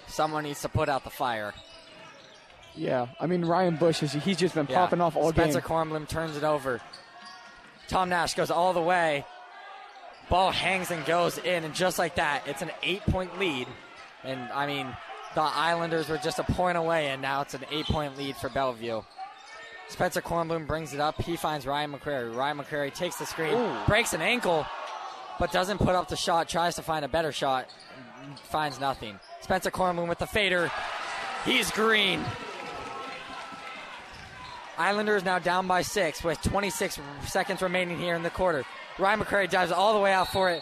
someone needs to put out the fire. Yeah, I mean Ryan Bush is he's just been Yeah. popping off all day. Spencer game. Cornblum turns it over. Tom Nash goes all the way. Ball hangs and goes in, and just like that, it's an eight-point lead. And I mean, the Islanders were just a point away, and now it's an eight-point lead for Bellevue. Spencer Cornblum brings it up. He finds Ryan McCrary. Ryan McCrary takes the screen, Ooh. breaks an ankle, but doesn't put up the shot. Tries to find a better shot, finds nothing. Spencer Cornblum with the fader. He's green. Islanders now down by six with 26 seconds remaining here in the quarter. Ryan McCrary dives all the way out for it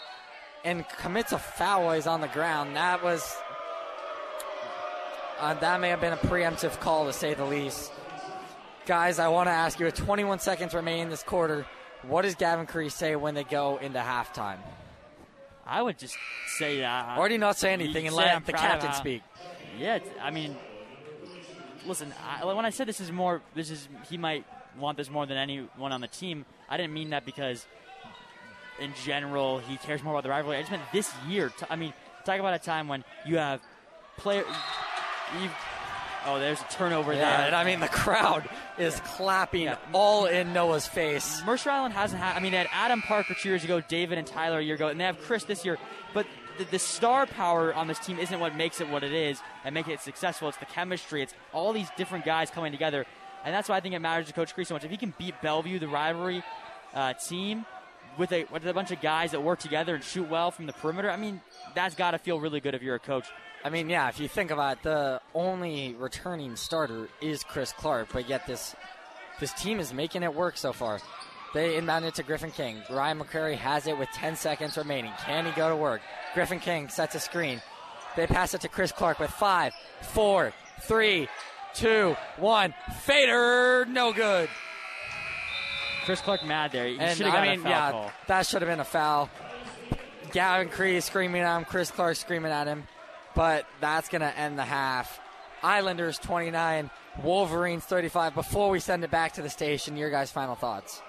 and commits a foul while he's on the ground. That was uh, that may have been a preemptive call to say the least. Guys, I want to ask you with 21 seconds remaining this quarter, what does Gavin Cree say when they go into halftime? I would just say that. Or do you not say anything and let the proud of captain speak? Yeah, I mean, listen. I, when I said this is more, this is he might want this more than anyone on the team. I didn't mean that because, in general, he cares more about the rivalry. I just meant this year. T- I mean, talk about a time when you have player. You, oh, there's a turnover Yeah, there. and I mean the crowd is clapping Yeah. all in Noah's face. Mercer Island hasn't had. I mean, they had Adam Parker two years ago, David and Tyler a year ago, and they have Chris this year. But the, the star power on this team isn't what makes it what it is and make it successful. It's the chemistry. It's all these different guys coming together, and that's why I think it matters to Coach Cree so much. If he can beat Bellevue, the rivalry uh, team, with a with a bunch of guys that work together and shoot well from the perimeter, I mean, that's got to feel really good if you're a coach. I mean, yeah, if you think about it, the only returning starter is Chris Clark, but yet this this team is making it work so far. They inbound it to Griffin King. Ryan McCrary has it with 10 seconds remaining. Can he go to work? Griffin King sets a screen. They pass it to Chris Clark with five, four, three, two, one. Fader, no good. Chris Clark mad there. He And should have got I mean, a foul yeah, call. that should have been a foul. Gavin Cree screaming at him, Chris Clark screaming at him, but that's going to end the half. Islanders 29, Wolverines 35. Before we send it back to the station, your guys' final thoughts.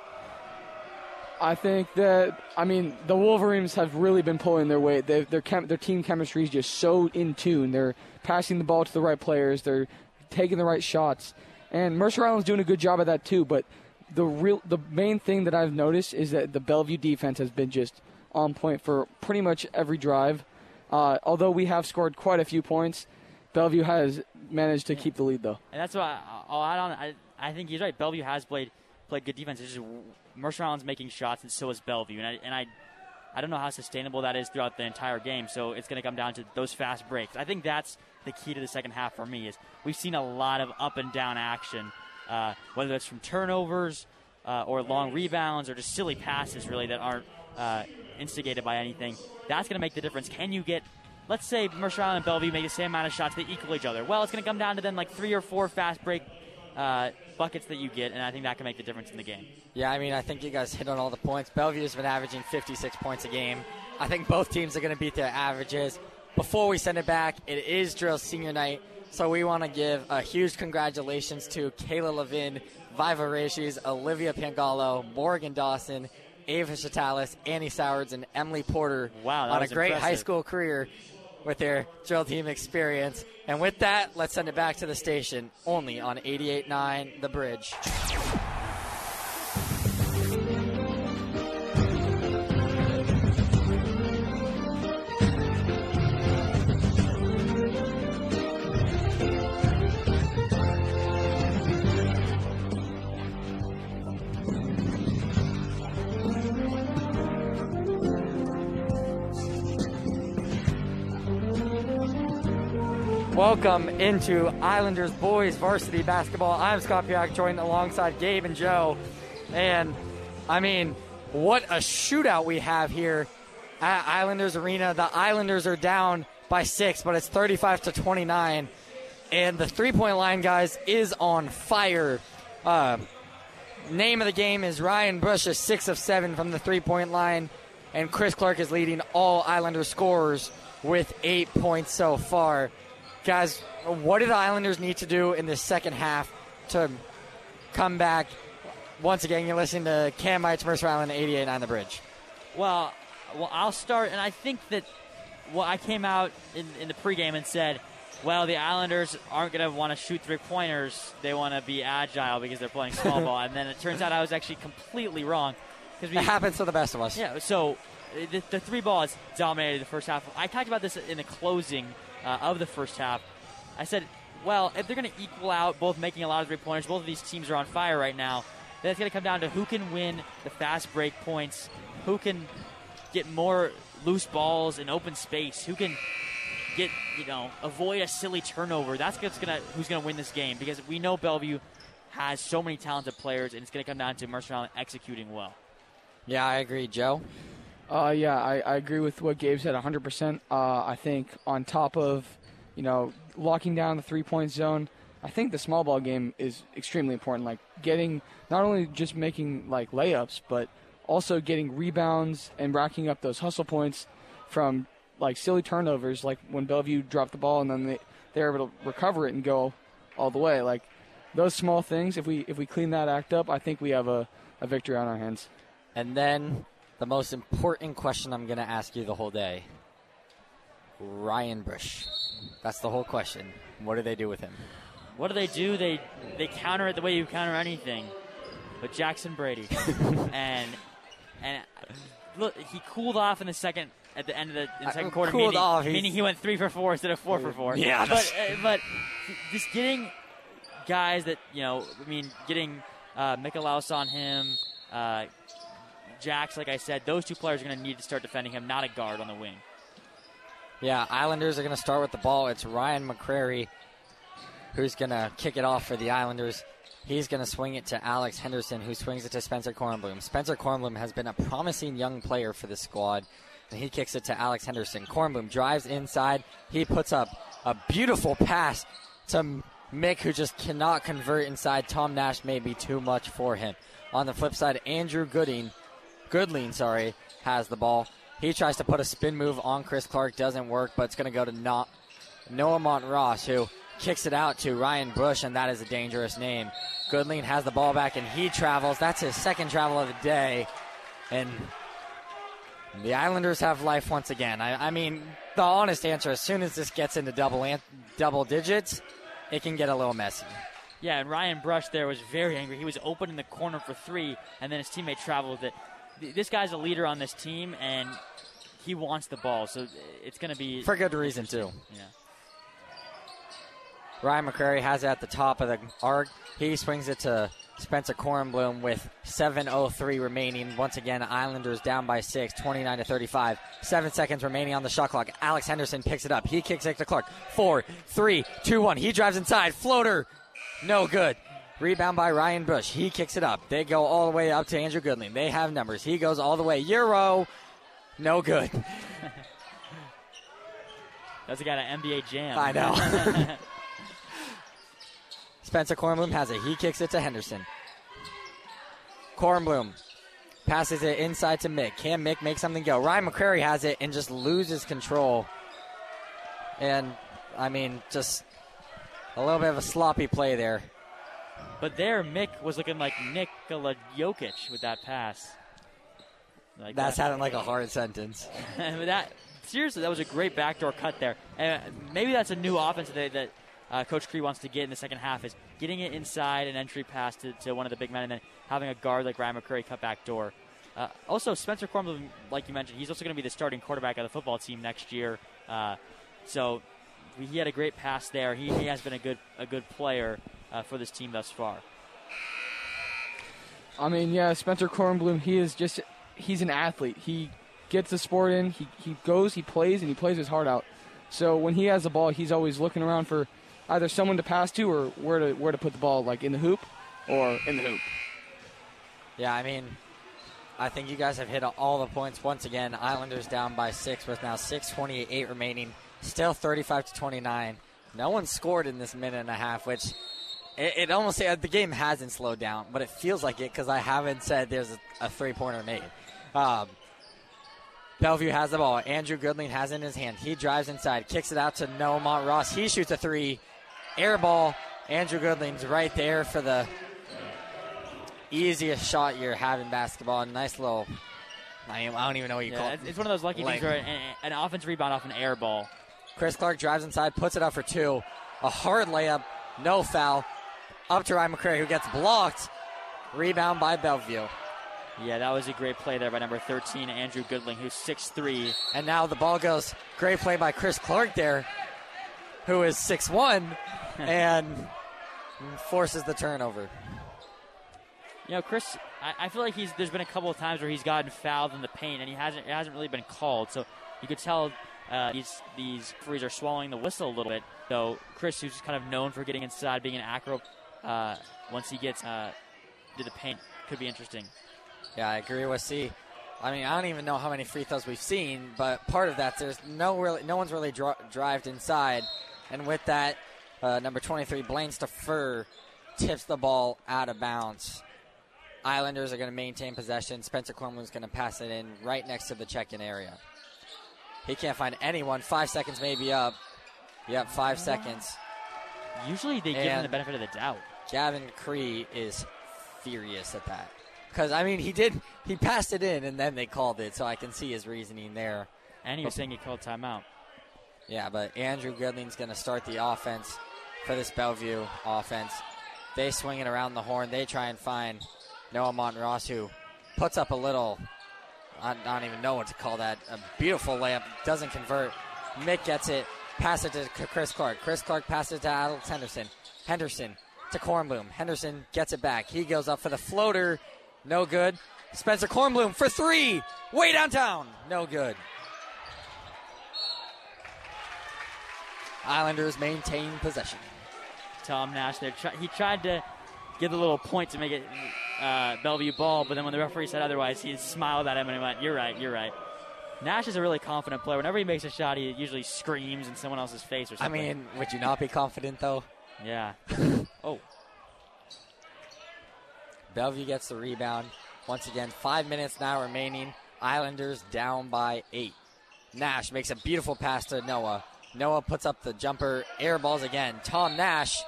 I think that I mean the Wolverines have really been pulling their weight. They, their chem, their team chemistry is just so in tune. They're passing the ball to the right players. They're taking the right shots, and Mercer Island's doing a good job of that too. But the real the main thing that I've noticed is that the Bellevue defense has been just on point for pretty much every drive. Uh, although we have scored quite a few points, Bellevue has managed to keep the lead though. And that's why I'll add on. I, I think he's right. Bellevue has played played good defense. It's just Mercer Island's making shots, and so is Bellevue. And I, and I, I don't know how sustainable that is throughout the entire game. So it's going to come down to those fast breaks. I think that's the key to the second half for me. Is we've seen a lot of up and down action, uh, whether it's from turnovers uh, or long rebounds or just silly passes, really that aren't uh, instigated by anything. That's going to make the difference. Can you get let's say Mercer Island and Bellevue make the same amount of shots, they equal each other. Well, it's going to come down to then like three or four fast break uh, buckets that you get, and I think that can make the difference in the game. Yeah, I mean, I think you guys hit on all the points. Bellevue's been averaging 56 points a game. I think both teams are going to beat their averages. Before we send it back, it is Drill Senior Night, so we want to give a huge congratulations to Kayla Levin, Viva Rashis, Olivia Pangallo, Morgan Dawson, Ava Chatalis, Annie Sowards, and Emily Porter Wow, on a great high school career with their drill team experience. And with that, let's send it back to the station, only on 88.9 The Bridge. Welcome into Islanders boys varsity basketball. I'm Scott Piak, joined alongside Gabe and Joe. And I mean, what a shootout we have here at Islanders Arena. The Islanders are down by six, but it's 35 to 29. And the three point line, guys, is on fire. Uh, name of the game is Ryan Bush, is six of seven from the three point line. And Chris Clark is leading all Islander scorers with eight points so far. Guys, what do the Islanders need to do in the second half to come back? Once again, you're listening to Cam Mites, Mercer Island, 88 on the bridge. Well, well, I'll start, and I think that well, I came out in, in the pregame and said, well, the Islanders aren't going to want to shoot three pointers. They want to be agile because they're playing small ball. And then it turns out I was actually completely wrong. Because it happens to the best of us. Yeah. So the, the three balls dominated the first half. I talked about this in the closing uh, of the first half. I said, well, if they're going to equal out, both making a lot of three pointers, both of these teams are on fire right now. Then it's going to come down to who can win the fast break points, who can get more loose balls in open space, who can get you know avoid a silly turnover. That's what's gonna who's gonna win this game because we know Bellevue has so many talented players, and it's going to come down to Mercer Island executing well. Yeah, I agree, Joe. Uh, yeah, I, I agree with what Gabe said 100%. Uh, I think on top of, you know, locking down the three point zone, I think the small ball game is extremely important. Like getting, not only just making like layups, but also getting rebounds and racking up those hustle points from like silly turnovers, like when Bellevue dropped the ball and then they, they're able to recover it and go all the way. Like those small things, if we if we clean that act up, I think we have a, a victory on our hands. And then the most important question I'm going to ask you the whole day Ryan Bush. That's the whole question. What do they do with him? What do they do? They they counter it the way you counter anything, but Jackson Brady, and and look, he cooled off in the second at the end of the, the second uh, quarter. Cooled meaning, off. meaning he went three for four instead of four for four. Yeah, but uh, but just getting guys that you know, I mean, getting uh, Mikalaus on him. Uh, Jacks, like I said, those two players are going to need to start defending him, not a guard on the wing. Yeah, Islanders are going to start with the ball. It's Ryan McCrary who's going to kick it off for the Islanders. He's going to swing it to Alex Henderson, who swings it to Spencer Kornblum. Spencer Kornblum has been a promising young player for the squad, and he kicks it to Alex Henderson. Kornblum drives inside. He puts up a beautiful pass to Mick, who just cannot convert inside. Tom Nash may be too much for him. On the flip side, Andrew Gooding Goodling, sorry, has the ball. He tries to put a spin move on Chris Clark, doesn't work, but it's going to go to not Noah Montross, who kicks it out to Ryan Bush, and that is a dangerous name. Goodling has the ball back, and he travels. That's his second travel of the day, and the Islanders have life once again. I, I mean, the honest answer: as soon as this gets into double an- double digits, it can get a little messy. Yeah, and Ryan Brush there was very angry. He was open in the corner for three, and then his teammate traveled it this guy's a leader on this team, and he wants the ball, so it's going to be for good reason too. Yeah. Ryan McCrary has it at the top of the arc. He swings it to Spencer Kornblum with 7.03 remaining. Once again, Islanders down by six, 29 to 35. Seven seconds remaining on the shot clock. Alex Henderson picks it up. He kicks it to Clark. Four, three, two, one. He drives inside. Floater. No good. Rebound by Ryan Bush. He kicks it up. They go all the way up to Andrew Goodling. They have numbers. He goes all the way. Euro. No good. That's a guy at NBA Jam. I know. Spencer Kornblum has it. He kicks it to Henderson. Kornblum passes it inside to Mick. Can Mick make something go? Ryan McCrary has it and just loses control. And, I mean, just a little bit of a sloppy play there. But there, Mick was looking like Nikola Jokic with that pass. Like that, sounded like a hard sentence. that seriously, that was a great backdoor cut there. And maybe that's a new offense that, that uh, Coach Cree wants to get in the second half is getting it inside an entry pass to, to one of the big men, and then having a guard like Ryan McCrary cut back door. Uh, also, Spencer Kornblum, like you mentioned, he's also going to be the starting quarterback of the football team next year. Uh, so he had a great pass there. He, he has been a good a good player uh, for this team thus far. I mean, yeah, Spencer Kornblum, he is just, he's an athlete. He gets the sport in, he, he goes, he plays, and he plays his heart out. So when he has the ball, he's always looking around for either someone to pass to or where to where to put the ball, like in the hoop or in the hoop. Yeah, I mean, I think you guys have hit all the points once again. Islanders down by six with now 6:28 remaining, still 35 to 29. No one scored in this minute and a half, which it, it almost the game hasn't slowed down, but it feels like it because I haven't said there's a, a three pointer made. Um, Bellevue has the ball. Andrew Goodling has it in his hand. He drives inside, kicks it out to Noah Montross. He shoots a three. Air ball. Andrew Goodling's right there for the easiest shot you're having basketball. Nice little. I don't even know what you Yeah, call it. it's one of those lucky things where an, an offense rebound off an air ball. Chris Clark drives inside, puts it up for two. A hard layup, no foul. Up to Ryan McCrary, who gets blocked. Rebound by Bellevue. Yeah, that was a great play there by number 13, Andrew Goodling, who's 6'3. And now the ball goes. Great play by Chris Clark there, who is 6'1 and forces the turnover. You know, Chris, I, I feel like he's there's been a couple of times where he's gotten fouled in the paint, and he hasn't it hasn't really been called. So you could tell uh, these these referees are swallowing the whistle a little bit. Though Chris, who's kind of known for getting inside, being an acro, uh, once he gets uh, to the paint, could be interesting. Yeah, I agree with C. I mean, I don't even know how many free throws we've seen, but part of that there's no really, no one's really dri- drived inside, and with that, uh, number 23 Blaine Staffer tips the ball out of bounds. Islanders are going to maintain possession. Spencer Cornwall's going to pass it in right next to the check-in area. He can't find anyone. Five seconds may be up. Yep, five seconds. Usually they give him the benefit of the doubt. Gavin Cree is furious at that. Because, I mean, he did, he passed it in and then they called it, so I can see his reasoning there. And he was saying he called timeout. Yeah, but Andrew Goodling's going to start the offense for this Bellevue offense. They swing it around the horn. They try and find Noah Montross, who puts up a little, I don't even know what to call that, a beautiful layup. Doesn't convert. Mick gets it, pass it to Chris Clark. Chris Clark passes it to Alex Henderson. Henderson to Kornblum. Henderson gets it back. He goes up for the floater. No good. Spencer Kornblum for three. Way downtown. No good. Islanders maintain possession. Tom Nash there. He tried to give the little point to make it uh, Bellevue ball, but then when the referee said otherwise, he smiled at him and he went, "You're right, you're right." Nash is a really confident player. Whenever he makes a shot, he usually screams in someone else's face or something. I mean, would you not be confident though? yeah. oh, Bellevue gets the rebound. Once again, five minutes now remaining. Islanders down by eight. Nash makes a beautiful pass to Noah. Noah puts up the jumper, air balls again. Tom Nash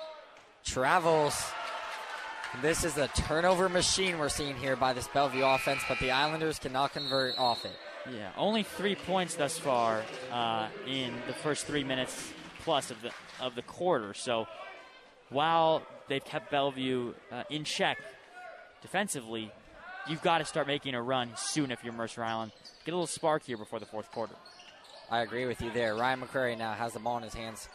travels. This is a turnover machine we're seeing here by this Bellevue offense, but the Islanders cannot convert off it. Yeah. Only three points thus far uh, in the first three minutes plus of the of the quarter. So while they've kept Bellevue uh, in check defensively, you've got to start making a run soon if you're Mercer Island. Get a little spark here before the fourth quarter. I agree with you there. Ryan McCrary now has the ball in his hands.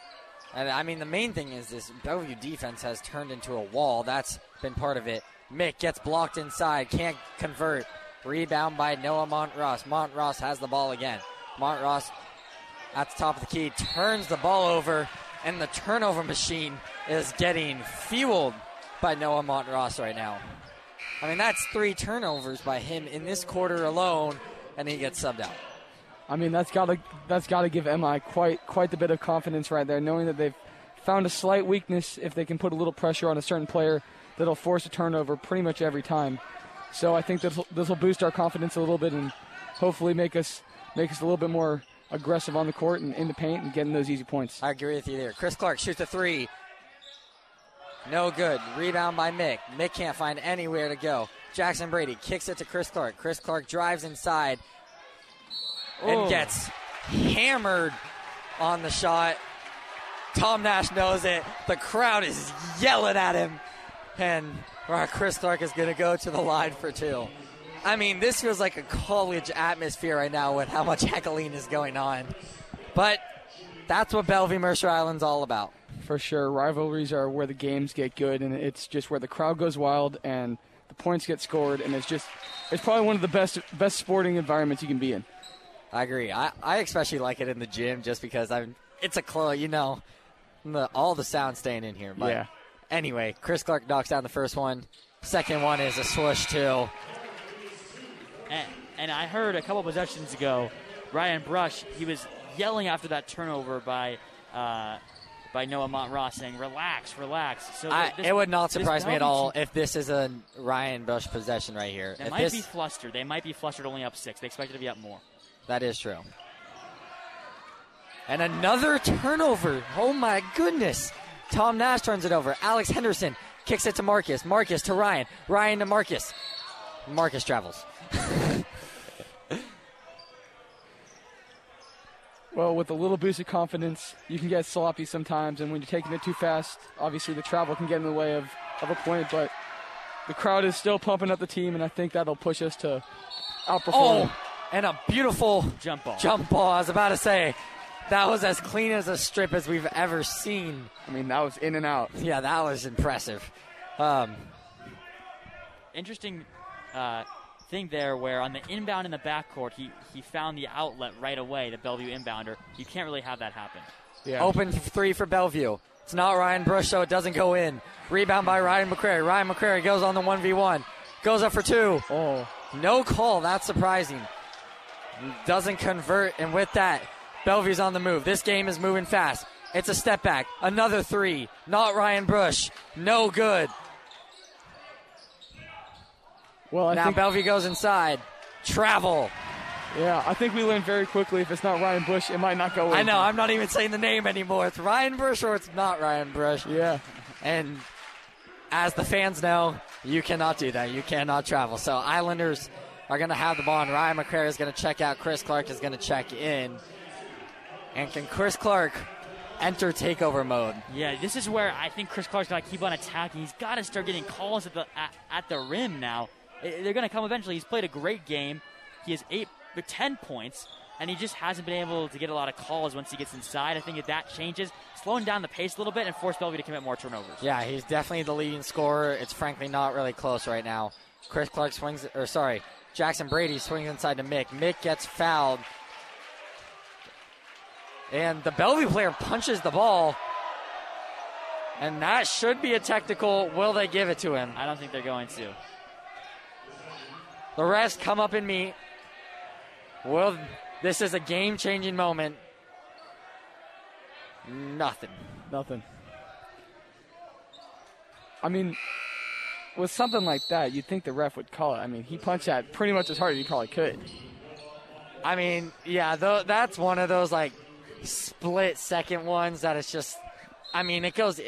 And I mean, the main thing is this Bellevue defense has turned into a wall. That's been part of it. Mick gets blocked inside, can't convert. Rebound by Noah Montross. Montross has the ball again. Montross at the top of the key turns the ball over, and the turnover machine is getting fueled by Noah Montross right now. I mean, that's three turnovers by him in this quarter alone, and he gets subbed out. I mean, that's got to that's got to give MI quite quite the bit of confidence right there, knowing that they've found a slight weakness if they can put a little pressure on a certain player that'll force a turnover pretty much every time. So I think this this will boost our confidence a little bit and hopefully make us make us a little bit more aggressive on the court and in the paint and getting those easy points. I agree with you there. Chris Clark shoots a three. No good. Rebound by Mick. Mick can't find anywhere to go. Jackson Brady kicks it to Chris Clark. Chris Clark drives inside and Oh. gets hammered on the shot. Tom Nash knows it. The crowd is yelling at him. And uh, Chris Clark is going to go to the line for two. I mean, this feels like a college atmosphere right now with how much heckling is going on. But that's what Bellevue Mercer Island's all about. For sure, rivalries are where the games get good, and it's just where the crowd goes wild and the points get scored, and it's just it's probably one of the best best sporting environments you can be in. I agree. I, I especially like it in the gym just because I'm. it's a close. You know, the, all the sound staying in here. But Yeah. Anyway, Chris Clark knocks down the first one. Second one is a swoosh too. And, and I heard a couple possessions ago, Ryan Brush, he was yelling after that turnover by uh, by Noah Montross, saying, "Relax, relax." So I, this- it would not surprise me at all if this is a Ryan Brush possession right here. They If might this, be flustered. They might be flustered, only up six. They expected to be up more. that is true. And another turnover. Oh my goodness. Tom Nash turns it over. Alex Henderson kicks it to Marcus. Marcus to Ryan. Ryan to Marcus. Marcus travels. Well, with a little boost of confidence, you can get sloppy sometimes, and when you're taking it too fast, obviously the travel can get in the way of, of a point, but the crowd is still pumping up the team, and I think that'll push us to outperform. Oh, and a beautiful Jump ball. jump ball. I was about to say that was as clean as a strip as we've ever seen. I mean, that was in and out. Yeah, that was impressive. Um, Interesting uh, thing there where on the inbound in the backcourt, he, he found the outlet right away, the Bellevue inbounder. You can't really have that happen. Yeah. Open three for Bellevue. It's not Ryan Brush, so it doesn't go in. Rebound by Ryan McCrary. Ryan McCrary goes on the 1v1. Goes up for two. Oh, No call. That's surprising. Doesn't convert, and with that, Bellevue's on the move. This game is moving fast. It's a step back. Another three. Not Ryan Brush. No good. well, I now think Bellevue goes inside. Travel. yeah, I think we learned very quickly if it's not Ryan Bush, it might not go. I know. I'm not even saying the name anymore. It's Ryan Brush or it's not Ryan Brush. Yeah. And as the fans know, you cannot do that. You cannot travel. So Islanders are going to have the ball, and Ryan McCrary is going to check out. Chris Clark is going to check in. And can Chris Clark enter takeover mode? Yeah, this is where I think Chris Clark's got to keep on attacking. He's got to start getting calls at the at, at the rim now. They're going to come eventually. He's played a great game. He has eight, ten points, and he just hasn't been able to get a lot of calls once he gets inside. I think if that changes, slowing down the pace a little bit and force Bellevue to commit more turnovers. Yeah, he's definitely the leading scorer. It's frankly not really close right now. Chris Clark swings, or sorry, Jackson Brady swings inside to Mick. Mick gets fouled. And the Bellevue player punches the ball. And that should be a technical. Will they give it to him? I don't think they're going to. The rest come up and meet. Will this is a game changing moment. Nothing. Nothing. I mean, with something like that, you'd think the ref would call it. I mean, he punched that pretty much as hard as he probably could. I mean, yeah, tho- that's one of those like split second ones that it's just. I mean, it goes.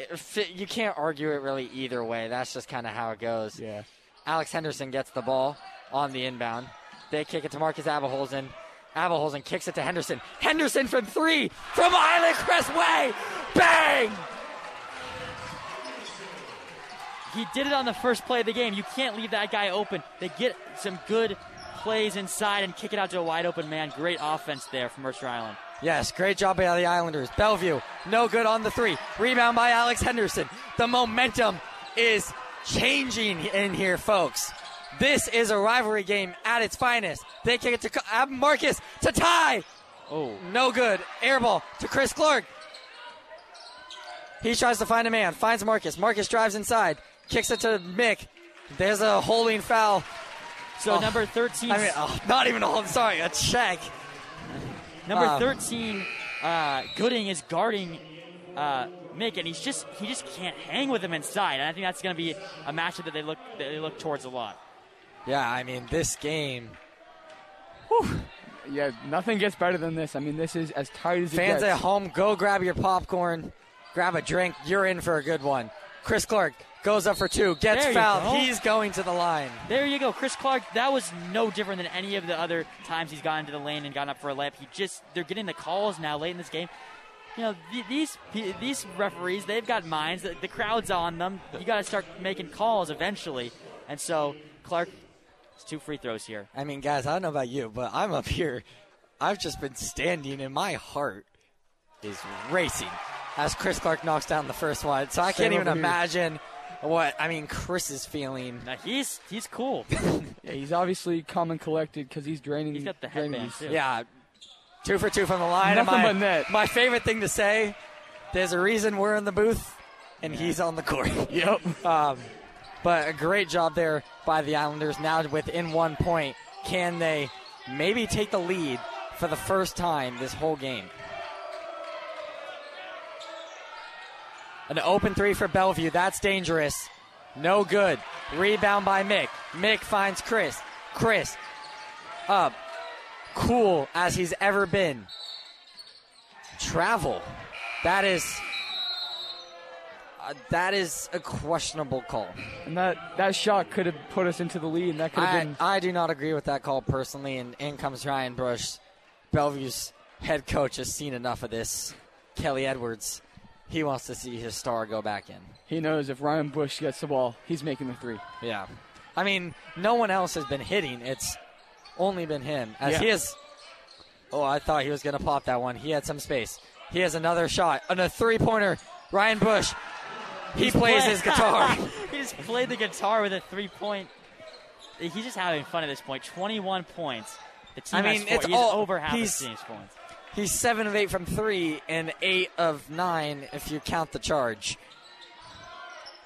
You can't argue it really either way. That's just kind of how it goes. Yeah. Alex Henderson gets the ball on the inbound. They kick it to Marcus Abeholzen. Abeholzen kicks it to Henderson. Henderson from three from Island Crest Way. Bang! He did it on the first play of the game. You can't leave that guy open. They get some good plays inside and kick it out to a wide open man. Great offense there from Mercer Island. Yes, great job by the Islanders. Bellevue, no good on the three. Rebound by Alex Henderson. The momentum is changing in here, folks. This is a rivalry game at its finest. They kick it to uh, Marcus to tie. Oh, No good. Airball to Chris Clark. He tries to find a man, finds Marcus. Marcus drives inside, kicks it to Mick. There's a holding foul. so Oh. number 13. I mean, oh, not even a hold. Sorry, a check. Number Um, 13, uh, Gooding is guarding uh, Mick, and he's just he just can't hang with him inside. And I think that's going to be a matchup that they look that they look towards a lot. Yeah, I mean, this game. Yeah, nothing gets better than this. I mean, this is as tight as it Fans gets. at home, go grab your popcorn, grab a drink. You're in for a good one. Chris Clark goes up for two, gets There fouled. go. He's going to the line. There you go, Chris Clark. That was no different than any of the other times he's gotten gone into the lane and gotten up for a layup. He just they're getting the calls now late in this game. You know these these referees, they've got minds. The, the crowd's on them. You got to start making calls eventually. And so Clark, it's two free throws here. I mean, guys, I don't know about you, but I'm up here. I've just been standing, and my heart is racing as Chris Clark knocks down the first one. So I Same can't even over here. imagine what I mean. Chris is feeling. Now he's he's cool. Yeah, he's obviously calm and collected because he's draining. He's got the draining headband too. Yeah, Two for two from the line. Nothing my, but net. My favorite thing to say, there's a reason we're in the booth and he's on the court. Yep. Um, but a great job there by the Islanders. Now within one point, can they maybe take the lead for the first time this whole game? An open three for Bellevue. That's dangerous. No good. Rebound by Mick. Mick finds Chris. Chris up. Cool as he's ever been. Travel. That is. Uh, that is a questionable call. And that, that shot could have put us into the lead, and that could have I, been. I do not agree with that call personally. And in comes Ryan Bush. Bellevue's head coach has seen enough of this. Kelly Edwards, he wants to see his star go back in. He knows if Ryan Bush gets the ball, he's making the three. Yeah. I mean, no one else has been hitting. It's only been him. As Yeah. he is. Oh, I thought he was going to pop that one. He had some space. He has another shot. And a three pointer. Ryan Bush. He plays his guitar. he just played the guitar with a three point. He's just having fun at this point. 21 points. The team I mean, has four. it's he's all- over half he's- his team's points. He's seven of eight from three and eight of nine if you count the charge.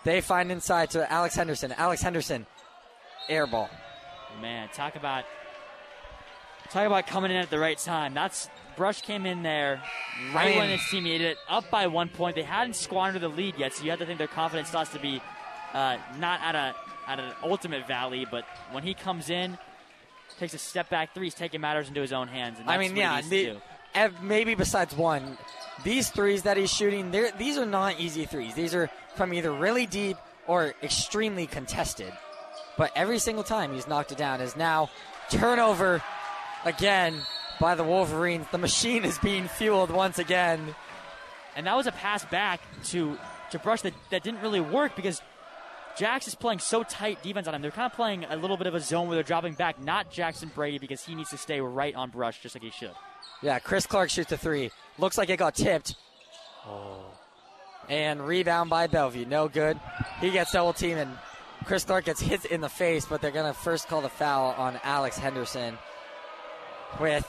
They find inside to Alex Henderson. Alex Henderson, air ball. Man, talk about talk about coming in at the right time. That's Brush came in there right mean- when his team needed it, up by one point. They hadn't squandered the lead yet, so you have to think their confidence starts to be uh, not at a at an ultimate valley, but when he comes in, takes a step back three, he's taking matters into his own hands. And I mean, yeah, the, maybe besides one, these threes that he's shooting, these are not easy threes. These are from either really deep or extremely contested. But every single time he's knocked it down is now turnover again by the Wolverines. The machine is being fueled once again. And that was a pass back to to Brush that, that didn't really work because Jax is playing so tight defense on him. They're kind of playing a little bit of a zone where they're dropping back, not Jackson Brady because he needs to stay right on Brush just like he should. Yeah, Chris Clark shoots a three. Looks like it got tipped. Oh. And rebound by Bellevue. No good. He gets double teamed, and Chris Clark gets hit in the face, but they're going to first call the foul on Alex Henderson. With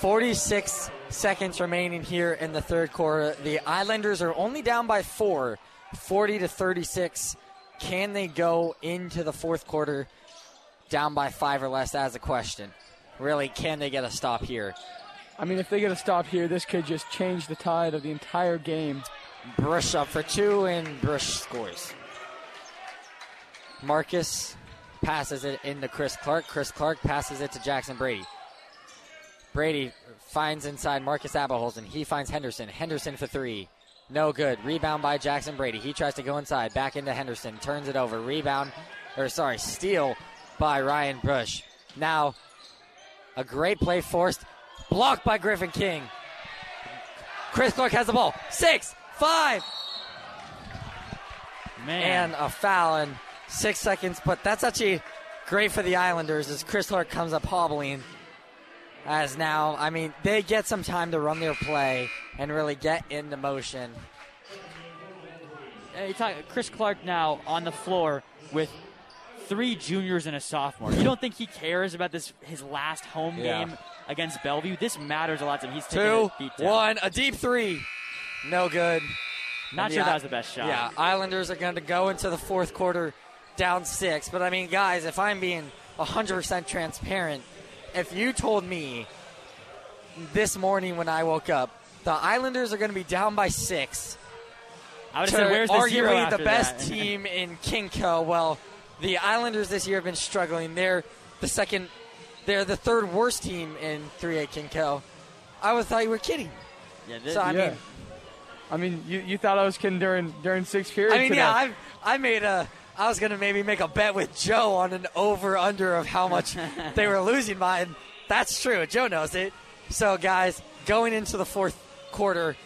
46 seconds remaining here in the third quarter, the Islanders are only down by four, 40 to 36. Can they go into the fourth quarter down by five or less? That's a question. Really, can they get a stop here? I mean, if they get a stop here, this could just change the tide of the entire game. Brush up for two, and Brush scores. Marcus passes it into Chris Clark. Chris Clark passes it to Jackson Brady. Brady finds inside Marcus Abaholzen. He finds Henderson. Henderson for three. No good. Rebound by Jackson Brady. He tries to go inside. Back into Henderson. Turns it over. Rebound, or sorry, steal by Ryan Bush. Now, a great play forced. Blocked by Griffin King. Chris Clark has the ball. Six, five, Man, and a foul in six seconds. But that's actually great for the Islanders as Chris Clark comes up hobbling. As now, I mean, they get some time to run their play and really get into motion. Talk, Chris Clark now on the floor with three juniors and a sophomore. You don't think he cares about this his last home Yeah. game against Bellevue? This matters a lot to him. He's taking Two, a one, a deep three. No good. Not And sure the- that was the best shot. Yeah, Islanders are going to go into the fourth quarter down six. But I mean, guys, if I'm being 100% transparent, if you told me this morning when I woke up, the Islanders are going to be down by six, I would said, "Where's the arguably the best team in KingCo. Well, the Islanders this year have been struggling. They're the second, they're the third worst team in 3A KingCo. I would thought you were kidding. yeah, this, So I yeah. mean, I mean, you, you thought I was kidding during during six periods. I mean, today. yeah, I I made a. I was gonna maybe make a bet with Joe on an over under of how much they were losing by, and that's true. Joe knows it. So, guys, going into the fourth quarter,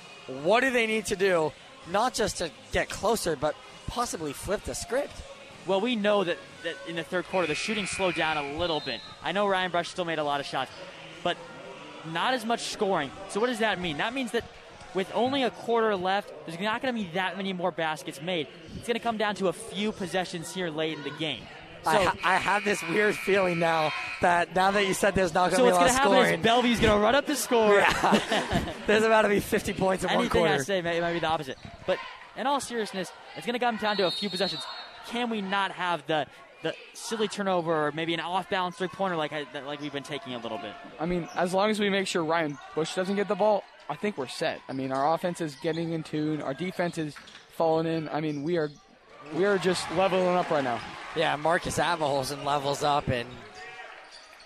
what do they need to do? Not just to get closer, but possibly flip the script. Well, we know that, that in the third quarter the shooting slowed down a little bit. I know Ryan Brush still made a lot of shots, but not as much scoring. So what does that mean? That means that with only a quarter left, there's not going to be that many more baskets made. It's going to come down to a few possessions here late in the game. I, ha- I have this weird feeling now that now that you said there's not going So to be a lot of scoring. So what's going to happen is Bellevue's going to run up the score. there's about to be 50 points in one Anything quarter. I say may, might be the opposite. But in all seriousness, it's going to come down to a few possessions. Can we not have the the silly turnover or maybe an off balance three pointer like I, like we've been taking a little bit? I mean, as long as we make sure Ryan Bush doesn't get the ball, I think we're set. I mean, our offense is getting in tune. Our defense is falling in. I mean, we are we are just leveling up right now. Yeah, Marcus Abeholzen levels up and,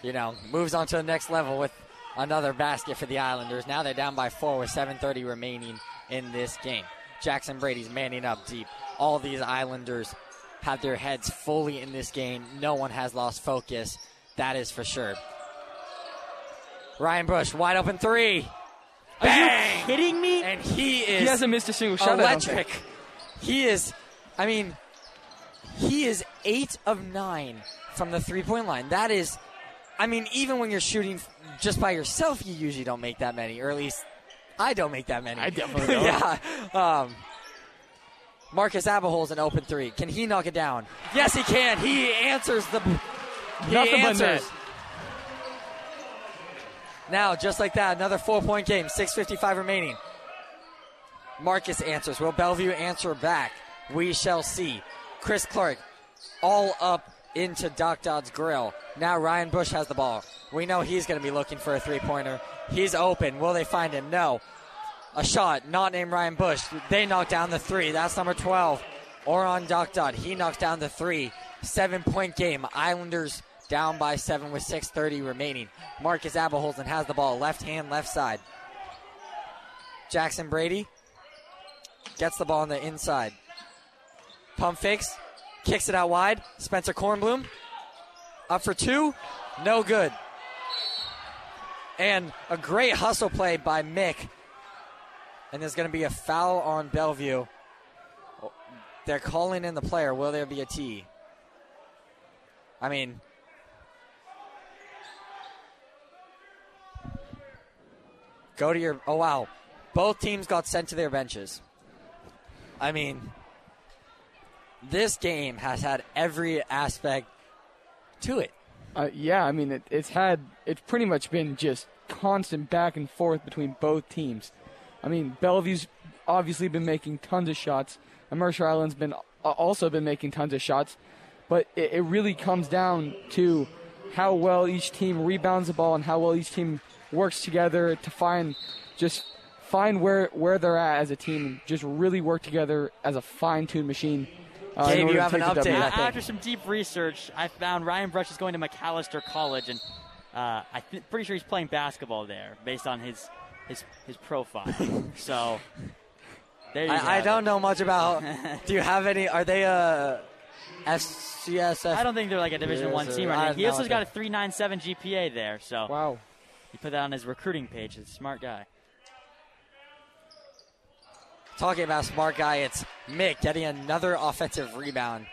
you know, moves on to the next level with another basket for the Islanders. Now they're down by four with 7.30 remaining in this game. Jackson Brady's manning up deep. All these Islanders have their heads fully in this game. No one has lost focus. That is for sure. Ryan Brush, wide open three. Are you kidding me? And he is He hasn't missed a single shot. Electric. He is, I mean, he is eight of nine from the three point line. That is, I mean, even when you're shooting just by yourself, you usually don't make that many, or at least I don't make that many. I definitely don't. yeah. Um, Marcus Abehol's an open three. Can he knock it down? Yes, he can. He answers the. He Nothing answers. Now, just like that, another four point game, 6.55 remaining. Marcus answers. Will Bellevue answer back? We shall see. Chris Clark all up into Doc Dodd's grill. Now Ryan Brush has the ball. We know he's going to be looking for a three pointer. He's open. Will they find him? No. A shot, not named Ryan Brush. They knock down the three. That's number 12. Oron Doc. He knocks down the three. Seven point game. Islanders down by seven with 6.30 remaining. Marcus Abeholzen has the ball. Left hand, left side. Jackson Brady gets the ball on the inside. Pump fakes, kicks it out wide. Spencer Kornblum up for two, no good. And a great hustle play by Mick. And there's going to be a foul on Bellevue. They're calling in the player. Will there be a T? I mean, go to your. Oh, wow. Both teams got sent to their benches. I mean, this game has had every aspect to it. Uh, yeah, I mean, it, it's had it's pretty much been just constant back and forth between both teams. I mean, Bellevue's obviously been making tons of shots, and Mercer Island's been uh, also been making tons of shots, but it, it really comes down to how well each team rebounds the ball and how well each team works together to find just find where where they're at as a team and just really work together as a fine-tuned machine. Uh, in Gabe, order you have an take the W. update, I A- think. After some deep research, I found Ryan Brush is going to Macalester College, and uh, I'm pretty sure he's playing basketball there, based on his his his profile. so there you I, I don't it. know much about. do you have any? Are they a FCSF? I don't think they're like a Division One team right now. He also got a 3.97 GPA there, so Wow. he put that on his recruiting page. He's a smart guy. Talking about smart guy, it's Mick getting another offensive rebound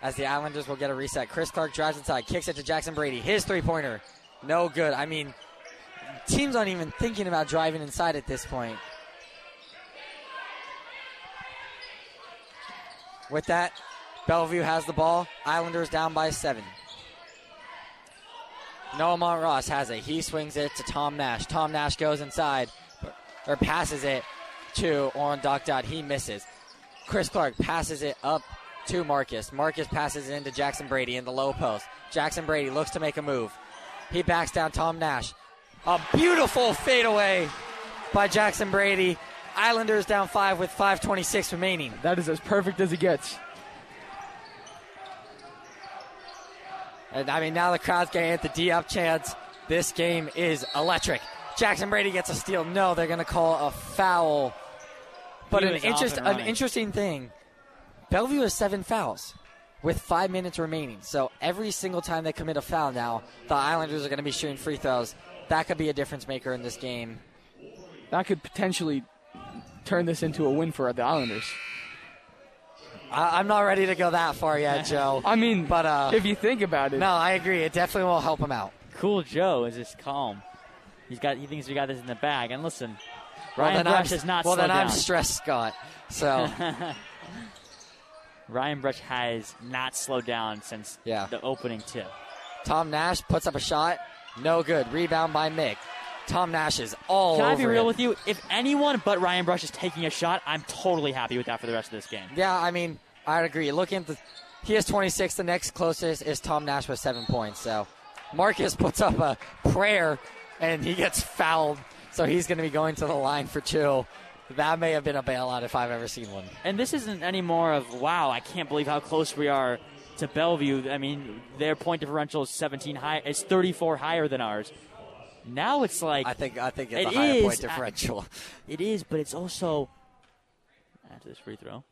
as the Islanders will get a reset. Chris Clark drives inside, kicks it to Jackson Brady. His three pointer, no good. I mean, teams aren't even thinking about driving inside at this point. With that, Bellevue has the ball. Islanders down by seven. Noah Montross has it. He swings it to Tom Nash. Tom Nash goes inside, or passes it to Oren Doc. He misses. Chris Clark passes it up to Marcus. Marcus passes it into Jackson Brady in the low post. Jackson Brady looks to make a move. He backs down Tom Nash. A beautiful fadeaway by Jackson Brady. Islanders down five with 5.26 remaining. That is as perfect as it gets. And I mean, now the crowd's getting at the D up chance. This game is electric. Jackson Brady gets a steal. No, they're going to call a foul. But He an, interest, an interesting thing Bellevue has seven fouls with five minutes remaining. So every single time they commit a foul now, the Islanders are going to be shooting free throws. That could be a difference maker in this game. That could potentially turn this into a win for the Islanders. I, I'm not ready to go that far yet, Joe. I mean, But, uh, if you think about it, no, I agree. It definitely will help him out. Cool Joe is just calm. He's got he thinks we got this in the bag. And listen, Ryan then Brush I'm, is not well, slowed then I'm stressed, Scott. So Ryan Brush has not slowed down since Yeah. the opening tip. Tom Nash puts up a shot. No good. Rebound by Mick. Tom Nash is all Can I be real it. with you? If anyone but Ryan Brush is taking a shot, I'm totally happy with that for the rest of this game. Yeah, I mean, I'd agree. Looking at the, he has 26. The next closest is Tom Nash with seven points. So Marcus puts up a prayer, and he gets fouled. So he's going to be going to the line for two. That may have been a bailout if I've ever seen one. And this isn't any more of wow, I can't believe how close we are to Bellevue. I mean, their point differential is 17 high, is 34 higher than ours. Now it's like I think I think it's It a higher is. point differential. it is, but it's also after this free throw.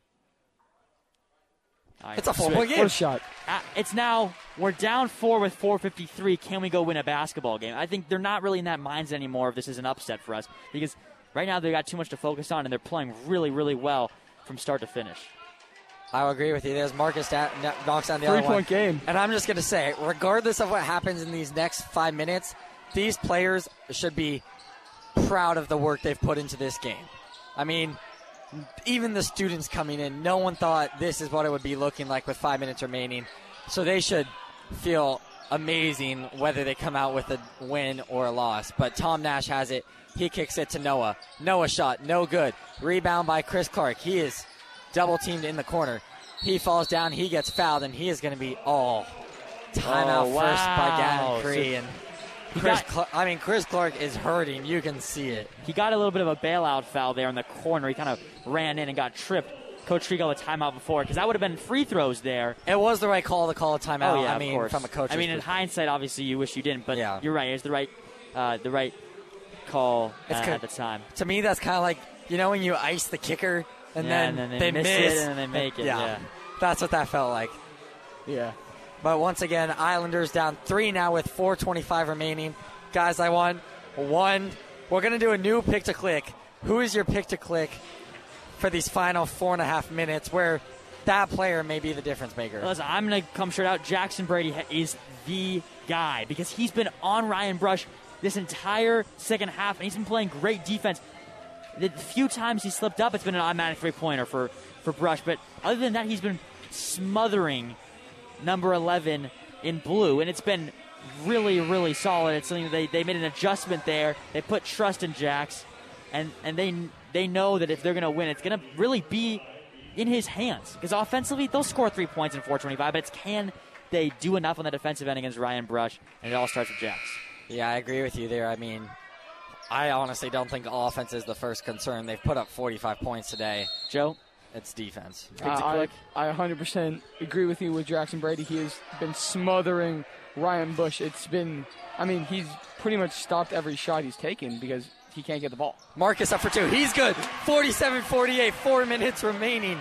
All right. It's a four What point a game. shot. Uh, it's now we're down four with 4:53. Can we go win a basketball game? I think they're not really in that mindset anymore. If this is an upset for us, because right now they got too much to focus on, and they're playing really, really well from start to finish. I will agree with you. There's Marcus kn- knocks down the Three other one. point game. And I'm just going to say, regardless of what happens in these next five minutes, these players should be proud of the work they've put into this game. I mean, even the students coming in, no one thought this is what it would be looking like with five minutes remaining. So they should feel amazing whether they come out with a win or a loss. But Tom Nash has it. He kicks it to Noah. Noah shot, no good. Rebound by Chris Clark. He is double teamed in the corner. He falls down. He gets fouled, and he is going to be all timeout Oh, first by wow. Gavin Cree. So and Chris, got- Cl- I mean, Chris Clark is hurting. You can see it. He got a little bit of a bailout foul there in the corner. He kind of ran in and got tripped. Coach called a timeout before because that would have been free throws there. It was the right call to call a timeout. oh yeah, I mean, of course. from a coach. I mean, in hindsight, obviously you wish you didn't, but Yeah. you're right. It's the right, uh, the right call uh, at the time. to me, that's kind of like you know when you ice the kicker and Yeah, then, and then they they miss miss it and then they make it, yeah. that's what that felt like. Yeah. But once again, Islanders down three now with 4:25 remaining. Guys, I want one. We're gonna do a new pick to click. Who is your pick to click for these final four and a half minutes, where that player may be the difference maker? Listen, I'm going to come straight out. Jackson Brady is the guy because he's been on Ryan Brush this entire second half, and he's been playing great defense. The few times he slipped up, it's been an automatic three pointer for, for Brush. But other than that, he's been smothering number 11 in blue, and it's been really, really solid. It's something they, they made an adjustment there. They put trust in Jax, and, and they they know that if they're going to win, it's going to really be in his hands. Because offensively, they'll score three points in 425, but it's can they do enough on the defensive end against Ryan Brush, and it all starts with Jax. Yeah, I agree with you there. I mean, I honestly don't think offense is the first concern. They've put up 45 points today. Joe? It's defense. Uh, I, I 100% agree with you with Jackson Brady. He has been smothering Ryan Brush. It's been, I mean, he's pretty much stopped every shot he's taken because he can't get the ball. Marcus up for two. He's good. 47 48, four minutes remaining.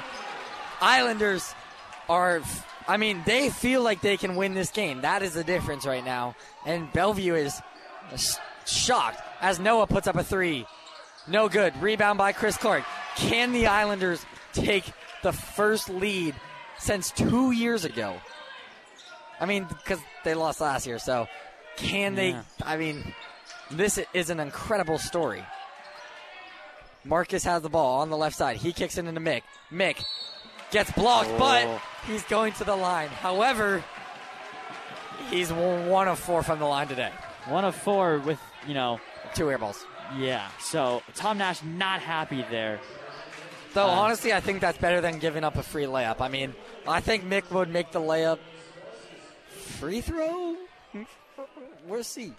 Islanders are, I mean, they feel like they can win this game. That is the difference right now. And Bellevue is sh- shocked as Noah puts up a three. No good. Rebound by Chris Clark. Can the Islanders take the first lead since two years ago? I mean, because they lost last year, so can they? I mean, this is an incredible story. Marcus has the ball on the left side. He kicks it into Mick. Mick gets blocked, oh. but Oh. he's going to the line. However, he's one of four from the line today. One of four with, you know, Two air balls. yeah. So Tom Nash not happy there. Though, Uh, honestly, I think that's better than giving up a free layup. I mean, I think Mick would make the layup free throw. We'll see.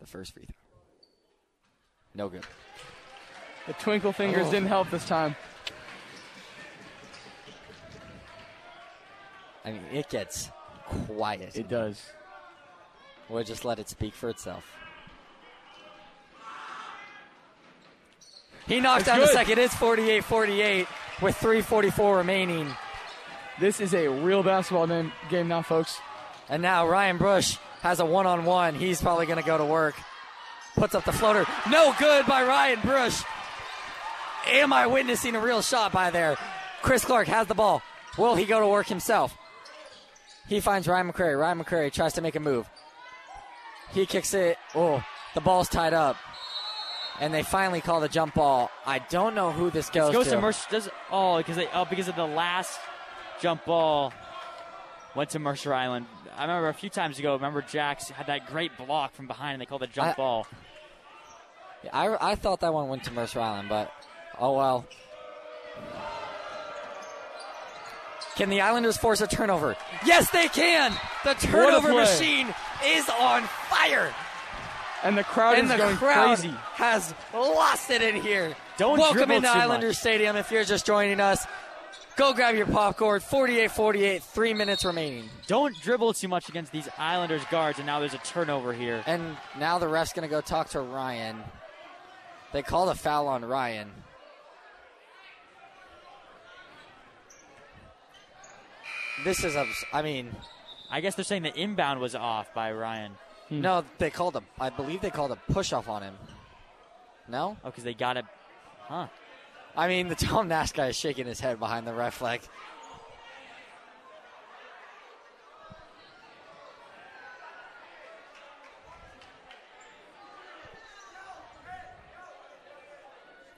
The first free throw. No good. The twinkle fingers Oh. didn't help this time. I mean, it gets quiet. It does. We'll just let it speak for itself. He knocks It's down the second. It's 48 48 with 3.44 remaining. This is a real basketball name, game now, folks. And now Ryan Brush has a one on one. He's probably going to go to work. Puts up the floater. No good by Ryan Brush. Am I witnessing a real shot by there? Chris Clark has the ball. Will he go to work himself? He finds Ryan McCrary. Ryan McCrary tries to make a move. He kicks it. Oh, the ball's tied up. and they finally call the jump ball. I don't know who this goes, It goes to. to Mercer. Does oh because they oh because of the last jump ball went to Mercer Island. I remember a few times ago. Remember Jax had that great block from behind, and they called the jump I- ball. I, I thought that one went to Mercer Island, but oh well. Can the Islanders force a turnover? Yes, they can. The turnover machine is on fire, And the crowd and is the going crowd crazy. has lost it in here. Don't Welcome dribble into too much. Islanders Stadium. If you're just joining us, go grab your popcorn. 48-48, three minutes remaining, Don't dribble too much against these Islanders guards, and now there's a turnover here. and now the ref's gonna go talk to Ryan. They called a foul on Ryan. This is, abs- I mean, I guess they're saying the inbound was off by Ryan. Hmm. no, they called a, I believe they called a push off on him. No? Oh, because they got it. Huh. I mean, the Tom Nash guy is shaking his head behind the ref like,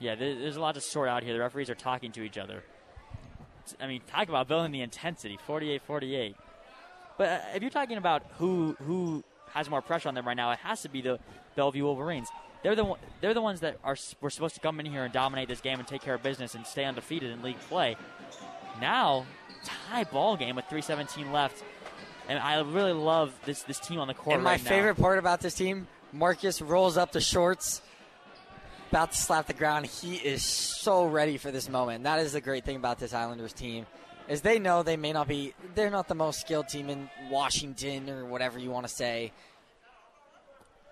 Yeah, there's a lot to sort out here. The referees are talking to each other. I mean, talk about building the intensity 48 48. But uh, if you're talking about who who has more pressure on them right now, it has to be the Bellevue Wolverines. They're the they're the ones that are were supposed to come in here and dominate this game and take care of business and stay undefeated in league play. Now, tie ball game with 3:17 left, and I really love this this team on the court. and my right now. favorite part about this team, Marcus rolls up the shorts, about to slap the ground. He is so ready for this moment. That is the great thing about this Islanders team, is they know they may not be, they're not the most skilled team in Washington or whatever you want to say,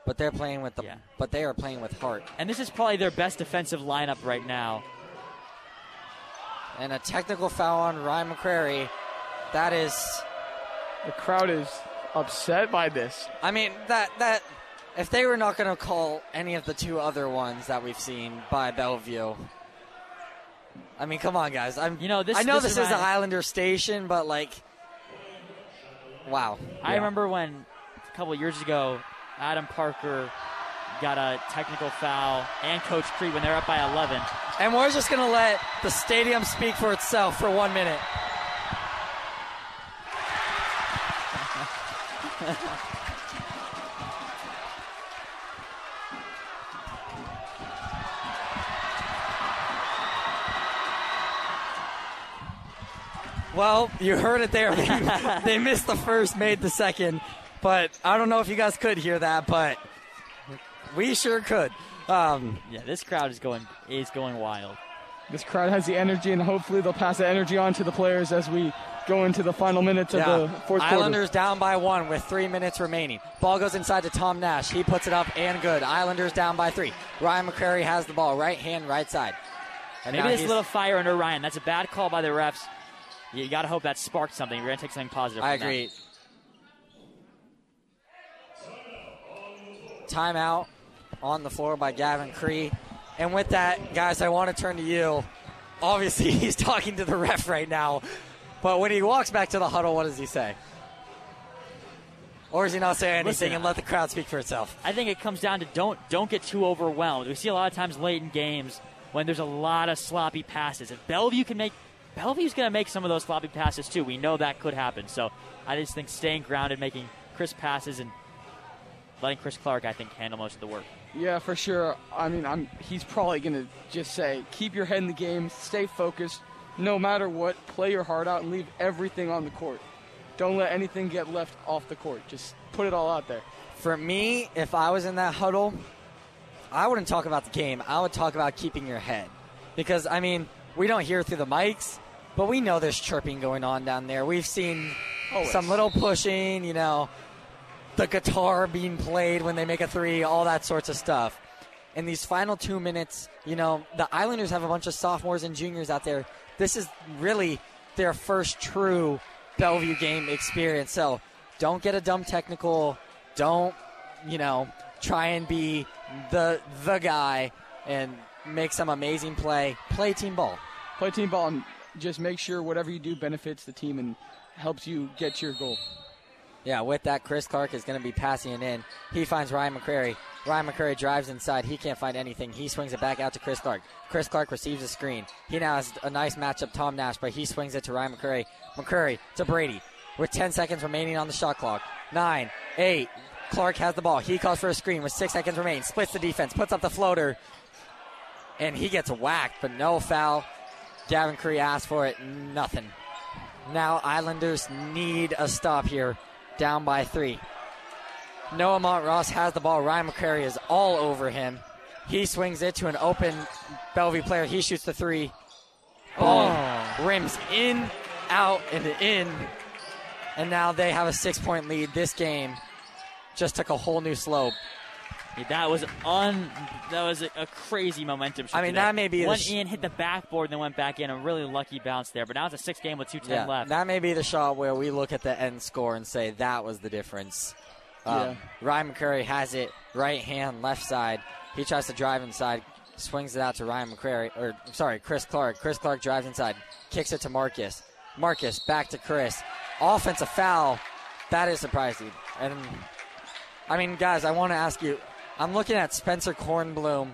but they're playing with the, Yeah. but they are playing with heart. and this is probably their best defensive lineup right now. And a technical foul on Ryan McCrary. That is, The crowd is upset by this. I mean that that. If they were not going to call any of the two other ones that we've seen by Bellevue, I mean, come on, guys. I'm, You know, this- I know this this, is the remind- Islander station, but like, wow. I Yeah. remember when a couple of years ago, Adam Parker got a technical foul, and Coach Creed when they're up by 11. And we're just going to let the stadium speak for itself for one minute. Well, you heard it there. They, they missed the first, made the second. But I don't know if you guys could hear that, but we sure could. Um, Yeah, this crowd is going is going wild. This crowd has the energy, and hopefully they'll pass the energy on to the players as we go into the final minutes of the fourth quarter. Islanders down by one with three minutes remaining. Ball goes inside to Tom Nash. He puts it up and good. Islanders down by three. Ryan McCrary has the ball, right hand, right side. And Maybe now there's a he's- little fire under Ryan. That's a bad call by the refs. You got to hope that sparked something. We're going to take something positive. I from that. agree. Timeout on the floor by Gavin Cree. And with that, guys, I want to turn to you. Obviously, he's talking to the ref right now. But when he walks back to the huddle, what does he say? Or is he not say anything Listen, and let the crowd speak for itself? I think it comes down to don't don't get too overwhelmed. We see a lot of times late in games when there's a lot of sloppy passes. If Bellevue can make Bellevue's going to make some of those floppy passes too. We know that could happen. So I just think staying grounded, making crisp passes, and letting Chris Clark, I think, handle most of the work. Yeah, for sure. I mean, I'm. He's probably gonna just say, keep your head in the game, stay focused, no matter what. Play your heart out and leave everything on the court. Don't let anything get left off the court. Just put it all out there. For me, if I was in that huddle, I wouldn't talk about the game. I would talk about keeping your head. Because, I mean, we don't hear through the mics, but we know there's chirping going on down there. We've seen Always. some little pushing, you know, the guitar being played when they make a three, all that sorts of stuff. In these final two minutes, you know, the Islanders have a bunch of sophomores and juniors out there. This is really their first true Bellevue game experience. So don't get a dumb technical. Don't, you know, try and be the the guy and make some amazing play. Play team ball. Play team ball and just make sure whatever you do benefits the team and helps you get your goal. Yeah, with that, Chris Clark is going to be passing it in. He finds Ryan McCrary. Ryan McCrary drives inside. He can't find anything. He swings it back out to Chris Clark. Chris Clark receives a screen. He now has a nice matchup, Tom Nash, but he swings it to Ryan McCrary. McCrary to Brady with 10 seconds remaining on the shot clock. Nine, eight. Clark has the ball. He calls for a screen with six seconds remaining. Splits the defense, puts up the floater, and he gets whacked, but no foul. Gavin Cree asked for it. Nothing. Now Islanders need a stop here, down by three. Noah Montross has the ball. Ryan McCrary is all over him. He swings it to an open Bellevue player. He shoots the three. Ball oh. rims in, out, and in. And now they have a six point lead. This game just took a whole new slope. Yeah, that was un. That was a, a crazy momentum. shift I mean, today. that may be the went sh- in, hit the backboard, then went back in. A really lucky bounce there. But now it's a six game with two ten left. That may be the shot where we look at the end score and say that was the difference. Um, Yeah. Ryan McCrary has it right hand, left side. He tries to drive inside, swings it out to Ryan McCrary, or sorry, Chris Clark. Chris Clark drives inside, kicks it to Marcus. Marcus back to Chris. Offensive foul. That is surprising. And I mean, guys, I want to ask you. I'm looking at Spencer Kornblum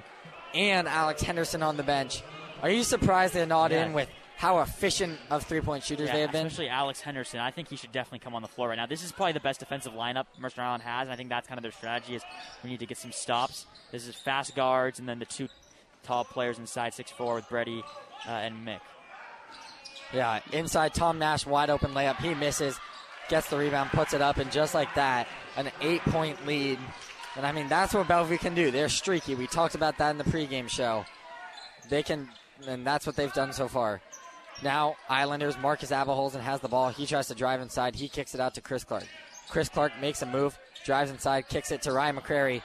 and Alex Henderson on the bench. Are you surprised they're not Yeah. in with how efficient of three point shooters Yeah, they have been? especially Alex Henderson. I think he should definitely come on the floor right now. This is probably the best defensive lineup Mercer Island has, and I think that's kind of their strategy is we need to get some stops. This is fast guards, and then the two tall players inside six four with Brady uh, and Mick. Yeah, inside Tom Nash, wide open layup. He misses, gets the rebound, puts it up, and just like that, an eight point lead. And I mean, that's what Bellevue can do. They're streaky. We talked about that in the pregame show. They can, and that's what they've done so far. Now, Islanders, Marcus Abelholzen has the ball. He tries to drive inside. He kicks it out to Chris Clark. Chris Clark makes a move, drives inside, kicks it to Ryan McCrary,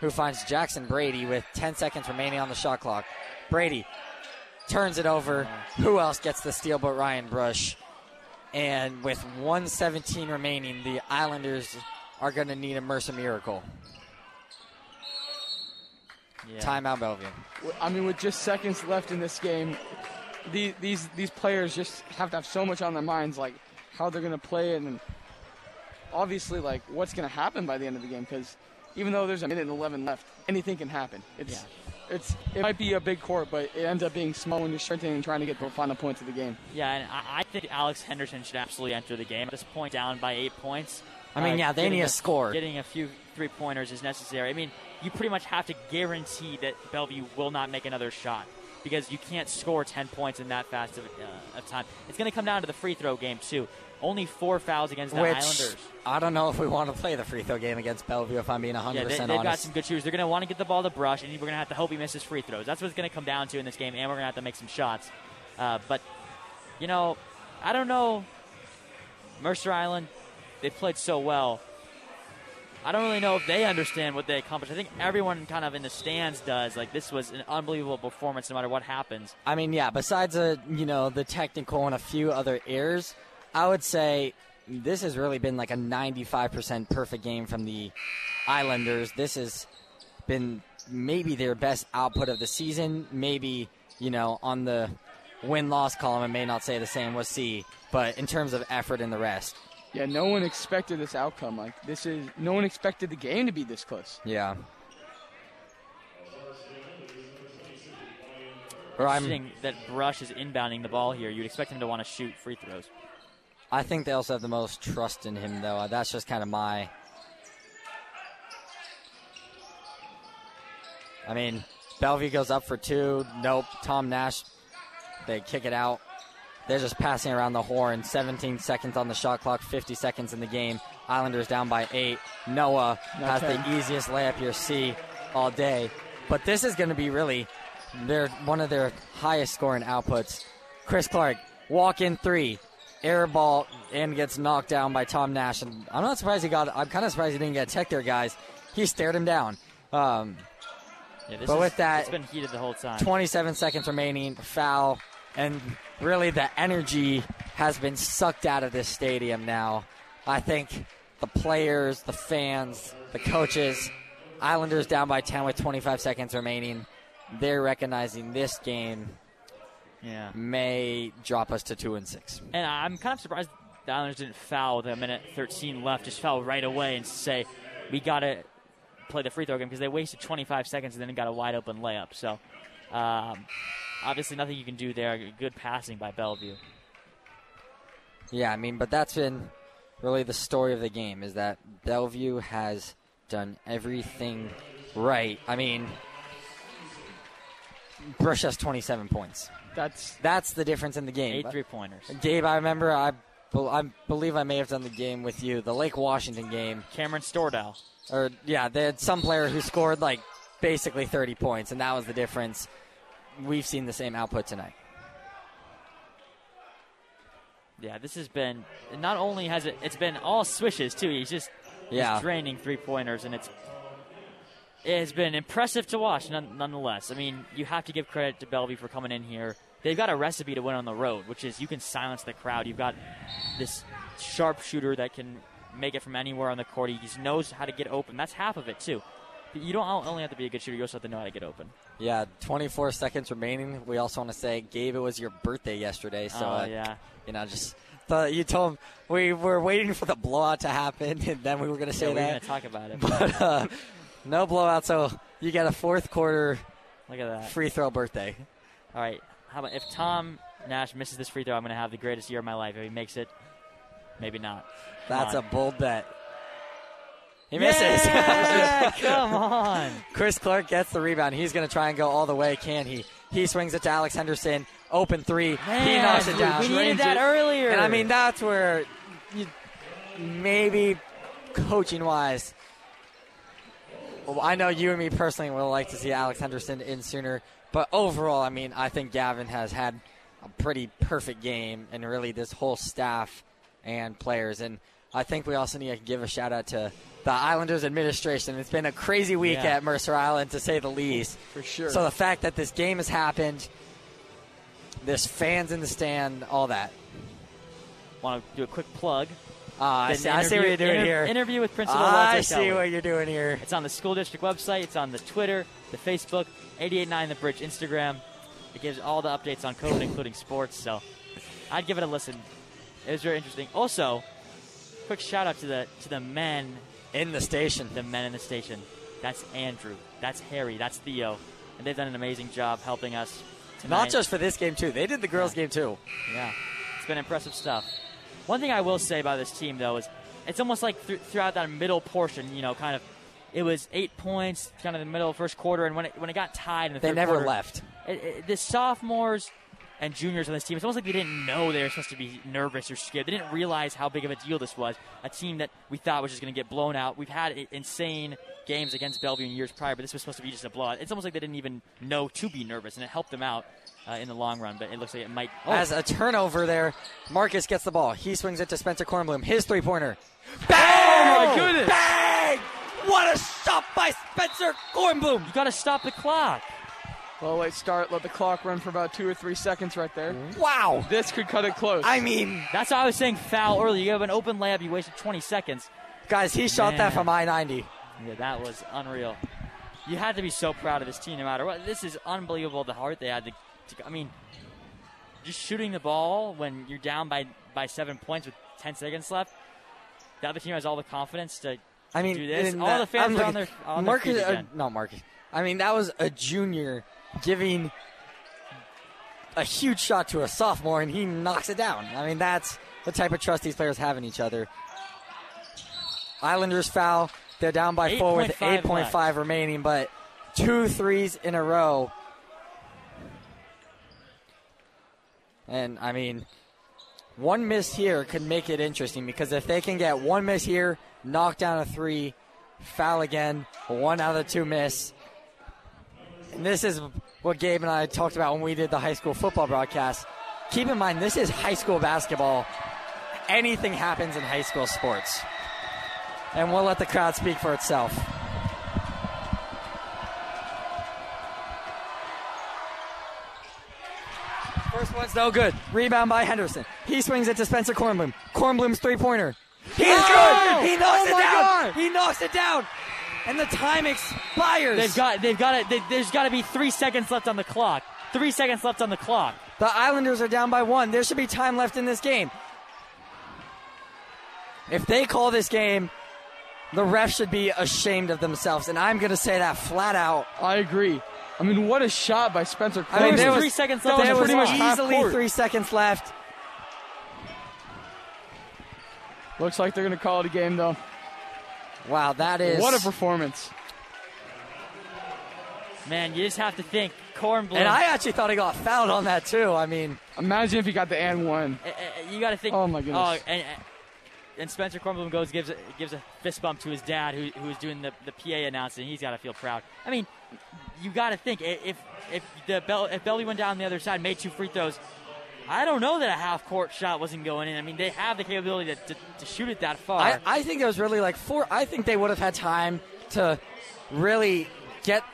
who finds Jackson Brady with 10 seconds remaining on the shot clock. Brady turns it over. Who else gets the steal but Ryan Brush? And with 117 remaining, the Islanders are going to need a Mercer miracle. Yeah. Timeout, Bellevue. I mean, with just seconds left in this game, the, these these players just have to have so much on their minds, like how they're going to play it, and obviously, like what's going to happen by the end of the game. Because even though there's a minute and 11 left, anything can happen. It's it's it might be a big court, but it ends up being small when you're sprinting and trying to get the final points of the game. Yeah, and I, I think Alex Henderson should absolutely enter the game. At this point, down by eight points. I mean, uh, yeah, they getting need a score. Getting a few three pointers is necessary. I mean, you pretty much have to guarantee that Bellevue will not make another shot because you can't score 10 points in that fast of, uh, of time. It's going to come down to the free throw game, too. Only four fouls against the Which Islanders. I don't know if we want to play the free throw game against Bellevue. If I'm being 100 Yeah, they, they've got some good shooters. They're going to want to get the ball to Brush, and we're going to have to hope he misses free throws. That's what it's going to come down to in this game, and we're going to have to make some shots. Uh, but, you know, I don't know. Mercer Island, they played so well. I don't really know if they understand what they accomplished. I think everyone kind of in the stands does. Like, this was an unbelievable performance no matter what happens. I mean, yeah. Besides a you know the technical and a few other errors, I would say this has really been like a 95% perfect game from the Islanders. This has been maybe their best output of the season. Maybe you know on the win loss column, I may not say the same. We'll see. But in terms of effort and the rest, Yeah, no one expected this outcome. Like this is no one expected the game to be this close. yeah. Or I'm, Interesting that Brush is inbounding the ball here. You'd expect him to want to shoot free throws. I think they also have the most trust in him, though. Uh, that's just kind of my. I mean, Bellevue goes up for two. Nope. Tom Nash, they kick it out. They're just passing around the horn. 17 seconds on the shot clock, 50 seconds in the game. Islanders down by eight. Noah has the easiest layup you'll see all day. But this is going to be really their one of their highest scoring outputs. Chris Clark, walk in three, air ball, and gets knocked down by Tom Nash. And I'm not surprised he got. I'm kind of surprised he didn't get a tech there, guys. He stared him down. Um, Yeah, this But is- with that- it's been heated the whole time. 27 seconds remaining, foul, and really the energy has been sucked out of this stadium now. I think the players, the fans, the coaches, Islanders down by 10 with 25 seconds remaining. They're recognizing this game Yeah. may drop us to two and six. And I'm kind of surprised the Islanders didn't foul with a minute 13 left, just foul right away and say, we got to play the free throw game because they wasted 25 seconds and then got a wide open layup. So, um, obviously, nothing you can do there. Good passing by Bellevue. Yeah, I mean, but that's been really the story of the game is that Bellevue has done everything right. I mean, Brush has 27 points. That's That's the difference in the game. Eight three pointers. Gabe, I remember I, I believe I may have done the game with you, the Lake Washington game. Cameron Stordow. Or yeah, they had some player who scored like basically 30 points, and that was the difference. We've seen the same output tonight. Yeah, this has been not only has it it's been all swishes too. He's just Yeah. he's draining three pointers, and it's it has been impressive to watch. None, nonetheless, I mean, you have to give credit to Bellevue for coming in here. They've got a recipe to win on the road, which is you can silence the crowd. You've got this sharpshooter that can make it from anywhere on the court. He knows how to get open. That's half of it too. You don't only have to be a good shooter; you also have to know how to get open. Yeah, 24 seconds remaining. We also want to say, Gabe, it was your birthday yesterday, so Oh, uh, yeah. you know, just thought you told him we were waiting for the blowout to happen, and then we were going to say yeah, we're that. going to talk about it. but uh, no blowout, so you get a fourth quarter Look at that. free throw birthday. All right. How about if Tom Nash misses this free throw, I'm going to have the greatest year of my life. If he makes it, maybe not. Come That's on. a bold bet. He misses. Yeah, come on. Chris Clark gets the rebound. He's going to try and go all the way. Can he? He swings it to Alex Henderson. Open three. he knocks it down. We needed that it. earlier. And I mean, that's where you, maybe coaching wise, well, I know you and me personally would like to see Alex Henderson in sooner. But overall, I mean, I think Gavin has had a pretty perfect game, and really this whole staff and players. And I think we also need to give a shout out to the Islanders administration. It's been a crazy week Yeah. at Mercer Island, to say the least. for sure. So the fact that this game has happened, there's fans in the stand, all that. Want to do a quick plug? Uh, I, see, I see what you're doing inter- here. Interview with Principal I Walter see Kelly. what you're doing here. It's on the school district website. It's on the Twitter, the Facebook, 889 The Bridge Instagram. It gives all the updates on COVID, including sports. So I'd give it a listen. It was very interesting. Also, quick shout out to the to the men, In the station. the men in the station. That's Andrew. That's Harry. That's Theo, and they've done an amazing job helping us. Tonight. Not just for this game, too. They did the girls' game, too. Yeah, it's been impressive stuff. One thing I will say about this team, though, is it's almost like th- throughout that middle portion, you know, kind of, it was eight points, kind of the middle of first quarter, and when it when it got tied in the They third never quarter, left. It, it, the sophomores and juniors on this team, it's almost like they didn't know they were supposed to be nervous or scared. They didn't realize how big of a deal this was. A team that we thought was just going to get blown out. We've had insane games against Bellevue in years prior, but this was supposed to be just a blowout. It's almost like they didn't even know to be nervous, and it helped them out uh, in the long run. But it looks like it might. Oh, As a turnover there, Marcus gets the ball. He swings it to Spencer Kornblum. His three pointer. Bang! Oh, my goodness. Bang! What a stop by Spencer Kornblum! You got to stop the clock. Well, wait, start. Let the clock run for about two or three seconds right there. Wow! This could cut it close. I mean, That's why I was saying foul earlier. You have an open layup, you wasted 20 seconds. guys, he shot that from I 90. Yeah, that was unreal. You had to be so proud of this team no matter what. This is unbelievable the heart they had to, to I mean, just shooting the ball when you're down by, by seven points with 10 seconds left. The other team has all the confidence to I mean, do this. in All that- the fans I'm are on looking- their, on their Marcus, feet uh, not Marcus. I mean, that was a junior giving a huge shot to a sophomore, and he knocks it down. I mean, that's the type of trust these players have in each other. Islanders foul. They're down by four with 8.5 8.5 remaining, but two threes in a row. And, I mean, one miss here could make it interesting because if they can get one miss here, knock down a three, foul again, one out of the two miss. And this is what Gabe and I talked about when we did the high school football broadcast. Keep in mind, this is high school basketball. Anything happens in high school sports. And we'll let the crowd speak for itself. First one's no good. Rebound by Henderson. He swings it to Spencer Kornblum. Kornblum's three pointer. He's Oh! good. He knocks Oh it down. God. He knocks it down. And the time expires. They've got, they've got it. They, there's got to be three seconds left on the clock. Three seconds left on the clock. the Islanders are down by one. There should be time left in this game. If they call this game, the refs should be ashamed of themselves, and I'm going to say that flat out. I agree. I mean, what a shot by Spencer. I mean, there was three seconds left. There was pretty much half easily three seconds left. Looks like they're going to call it a game, though. Wow, that is What a performance. Man, you just have to think. Kornblum. And I actually thought he got fouled on that too. I mean, Imagine if he got the and one. Uh, uh, you got to think. Oh, my goodness. Oh, and, and Spencer Kornblum goes gives a, gives a fist bump to his dad, who who's doing the, the PA announcing. He's got to feel proud. I mean, you got to think if if the Bell, if Bellevue went down the other side, made two free throws. I don't know that a half court shot wasn't going in. I mean, they have the capability to, to, to shoot it that far. I, I think it was really like four. I think they would have had time to really get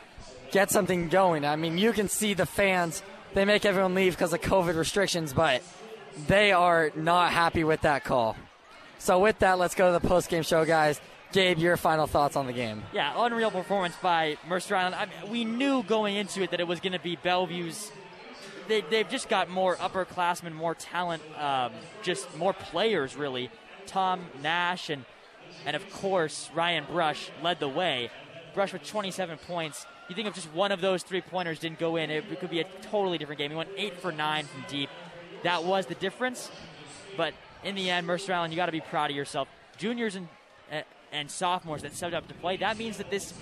get something going. I mean, you can see the fans. They make everyone leave because of COVID restrictions, but they are not happy with that call. So with that, let's go to the post game show, guys. Gabe, your final thoughts on the game? Yeah, unreal performance by Mercer Island. I mean, we knew going into it that it was going to be Bellevue's. They, they've just got more upperclassmen, more talent, um, just more players, really. Tom Nash and, and of course, Ryan Brush led the way. Brush with 27 points. You think if just one of those three pointers didn't go in, it, it could be a totally different game. He went 8 for 9 from deep. That was the difference. But in the end, Mercer Island, you got to be proud of yourself. Juniors and and sophomores that stepped up to play. That means that this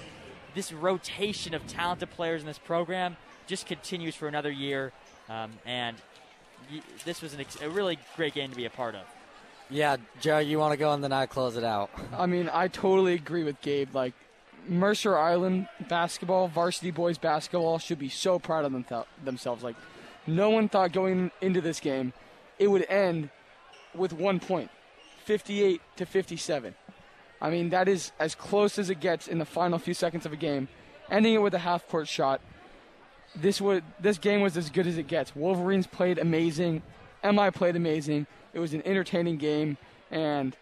this rotation of talented players in this program just continues for another year. Um, and y- this was an ex- a really great game to be a part of. Yeah, Joe, you want to go and then I close it out. I mean, I totally agree with Gabe. Like, Mercer Island basketball, varsity boys basketball, should be so proud of them themselves. Like, no one thought going into this game it would end with one point 58 to 57. I mean, that is as close as it gets in the final few seconds of a game. Ending it with a half court shot. This would this game was as good as it gets. Wolverines played amazing. MI played amazing. It was an entertaining game, and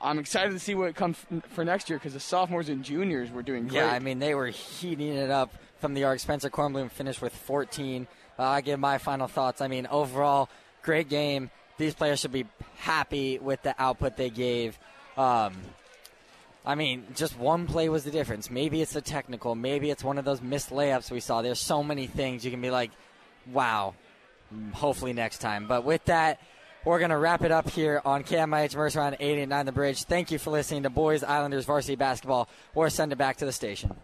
I'm excited to see what comes for next year because the sophomores and juniors were doing great. Yeah, I mean, they were heating it up from the arc. Spencer Kornblum finished with 14. Uh, I give my final thoughts. I mean, overall, great game. These players should be happy with the output they gave. Um, I mean, just one play was the difference. Maybe it's a technical. Maybe it's one of those missed layups we saw. There's so many things you can be like, wow, hopefully next time. But with that, we're going to wrap it up here on KMIH Mercer on 889 The Bridge. Thank you for listening to Boys Islanders Varsity Basketball. Or send it back to the station.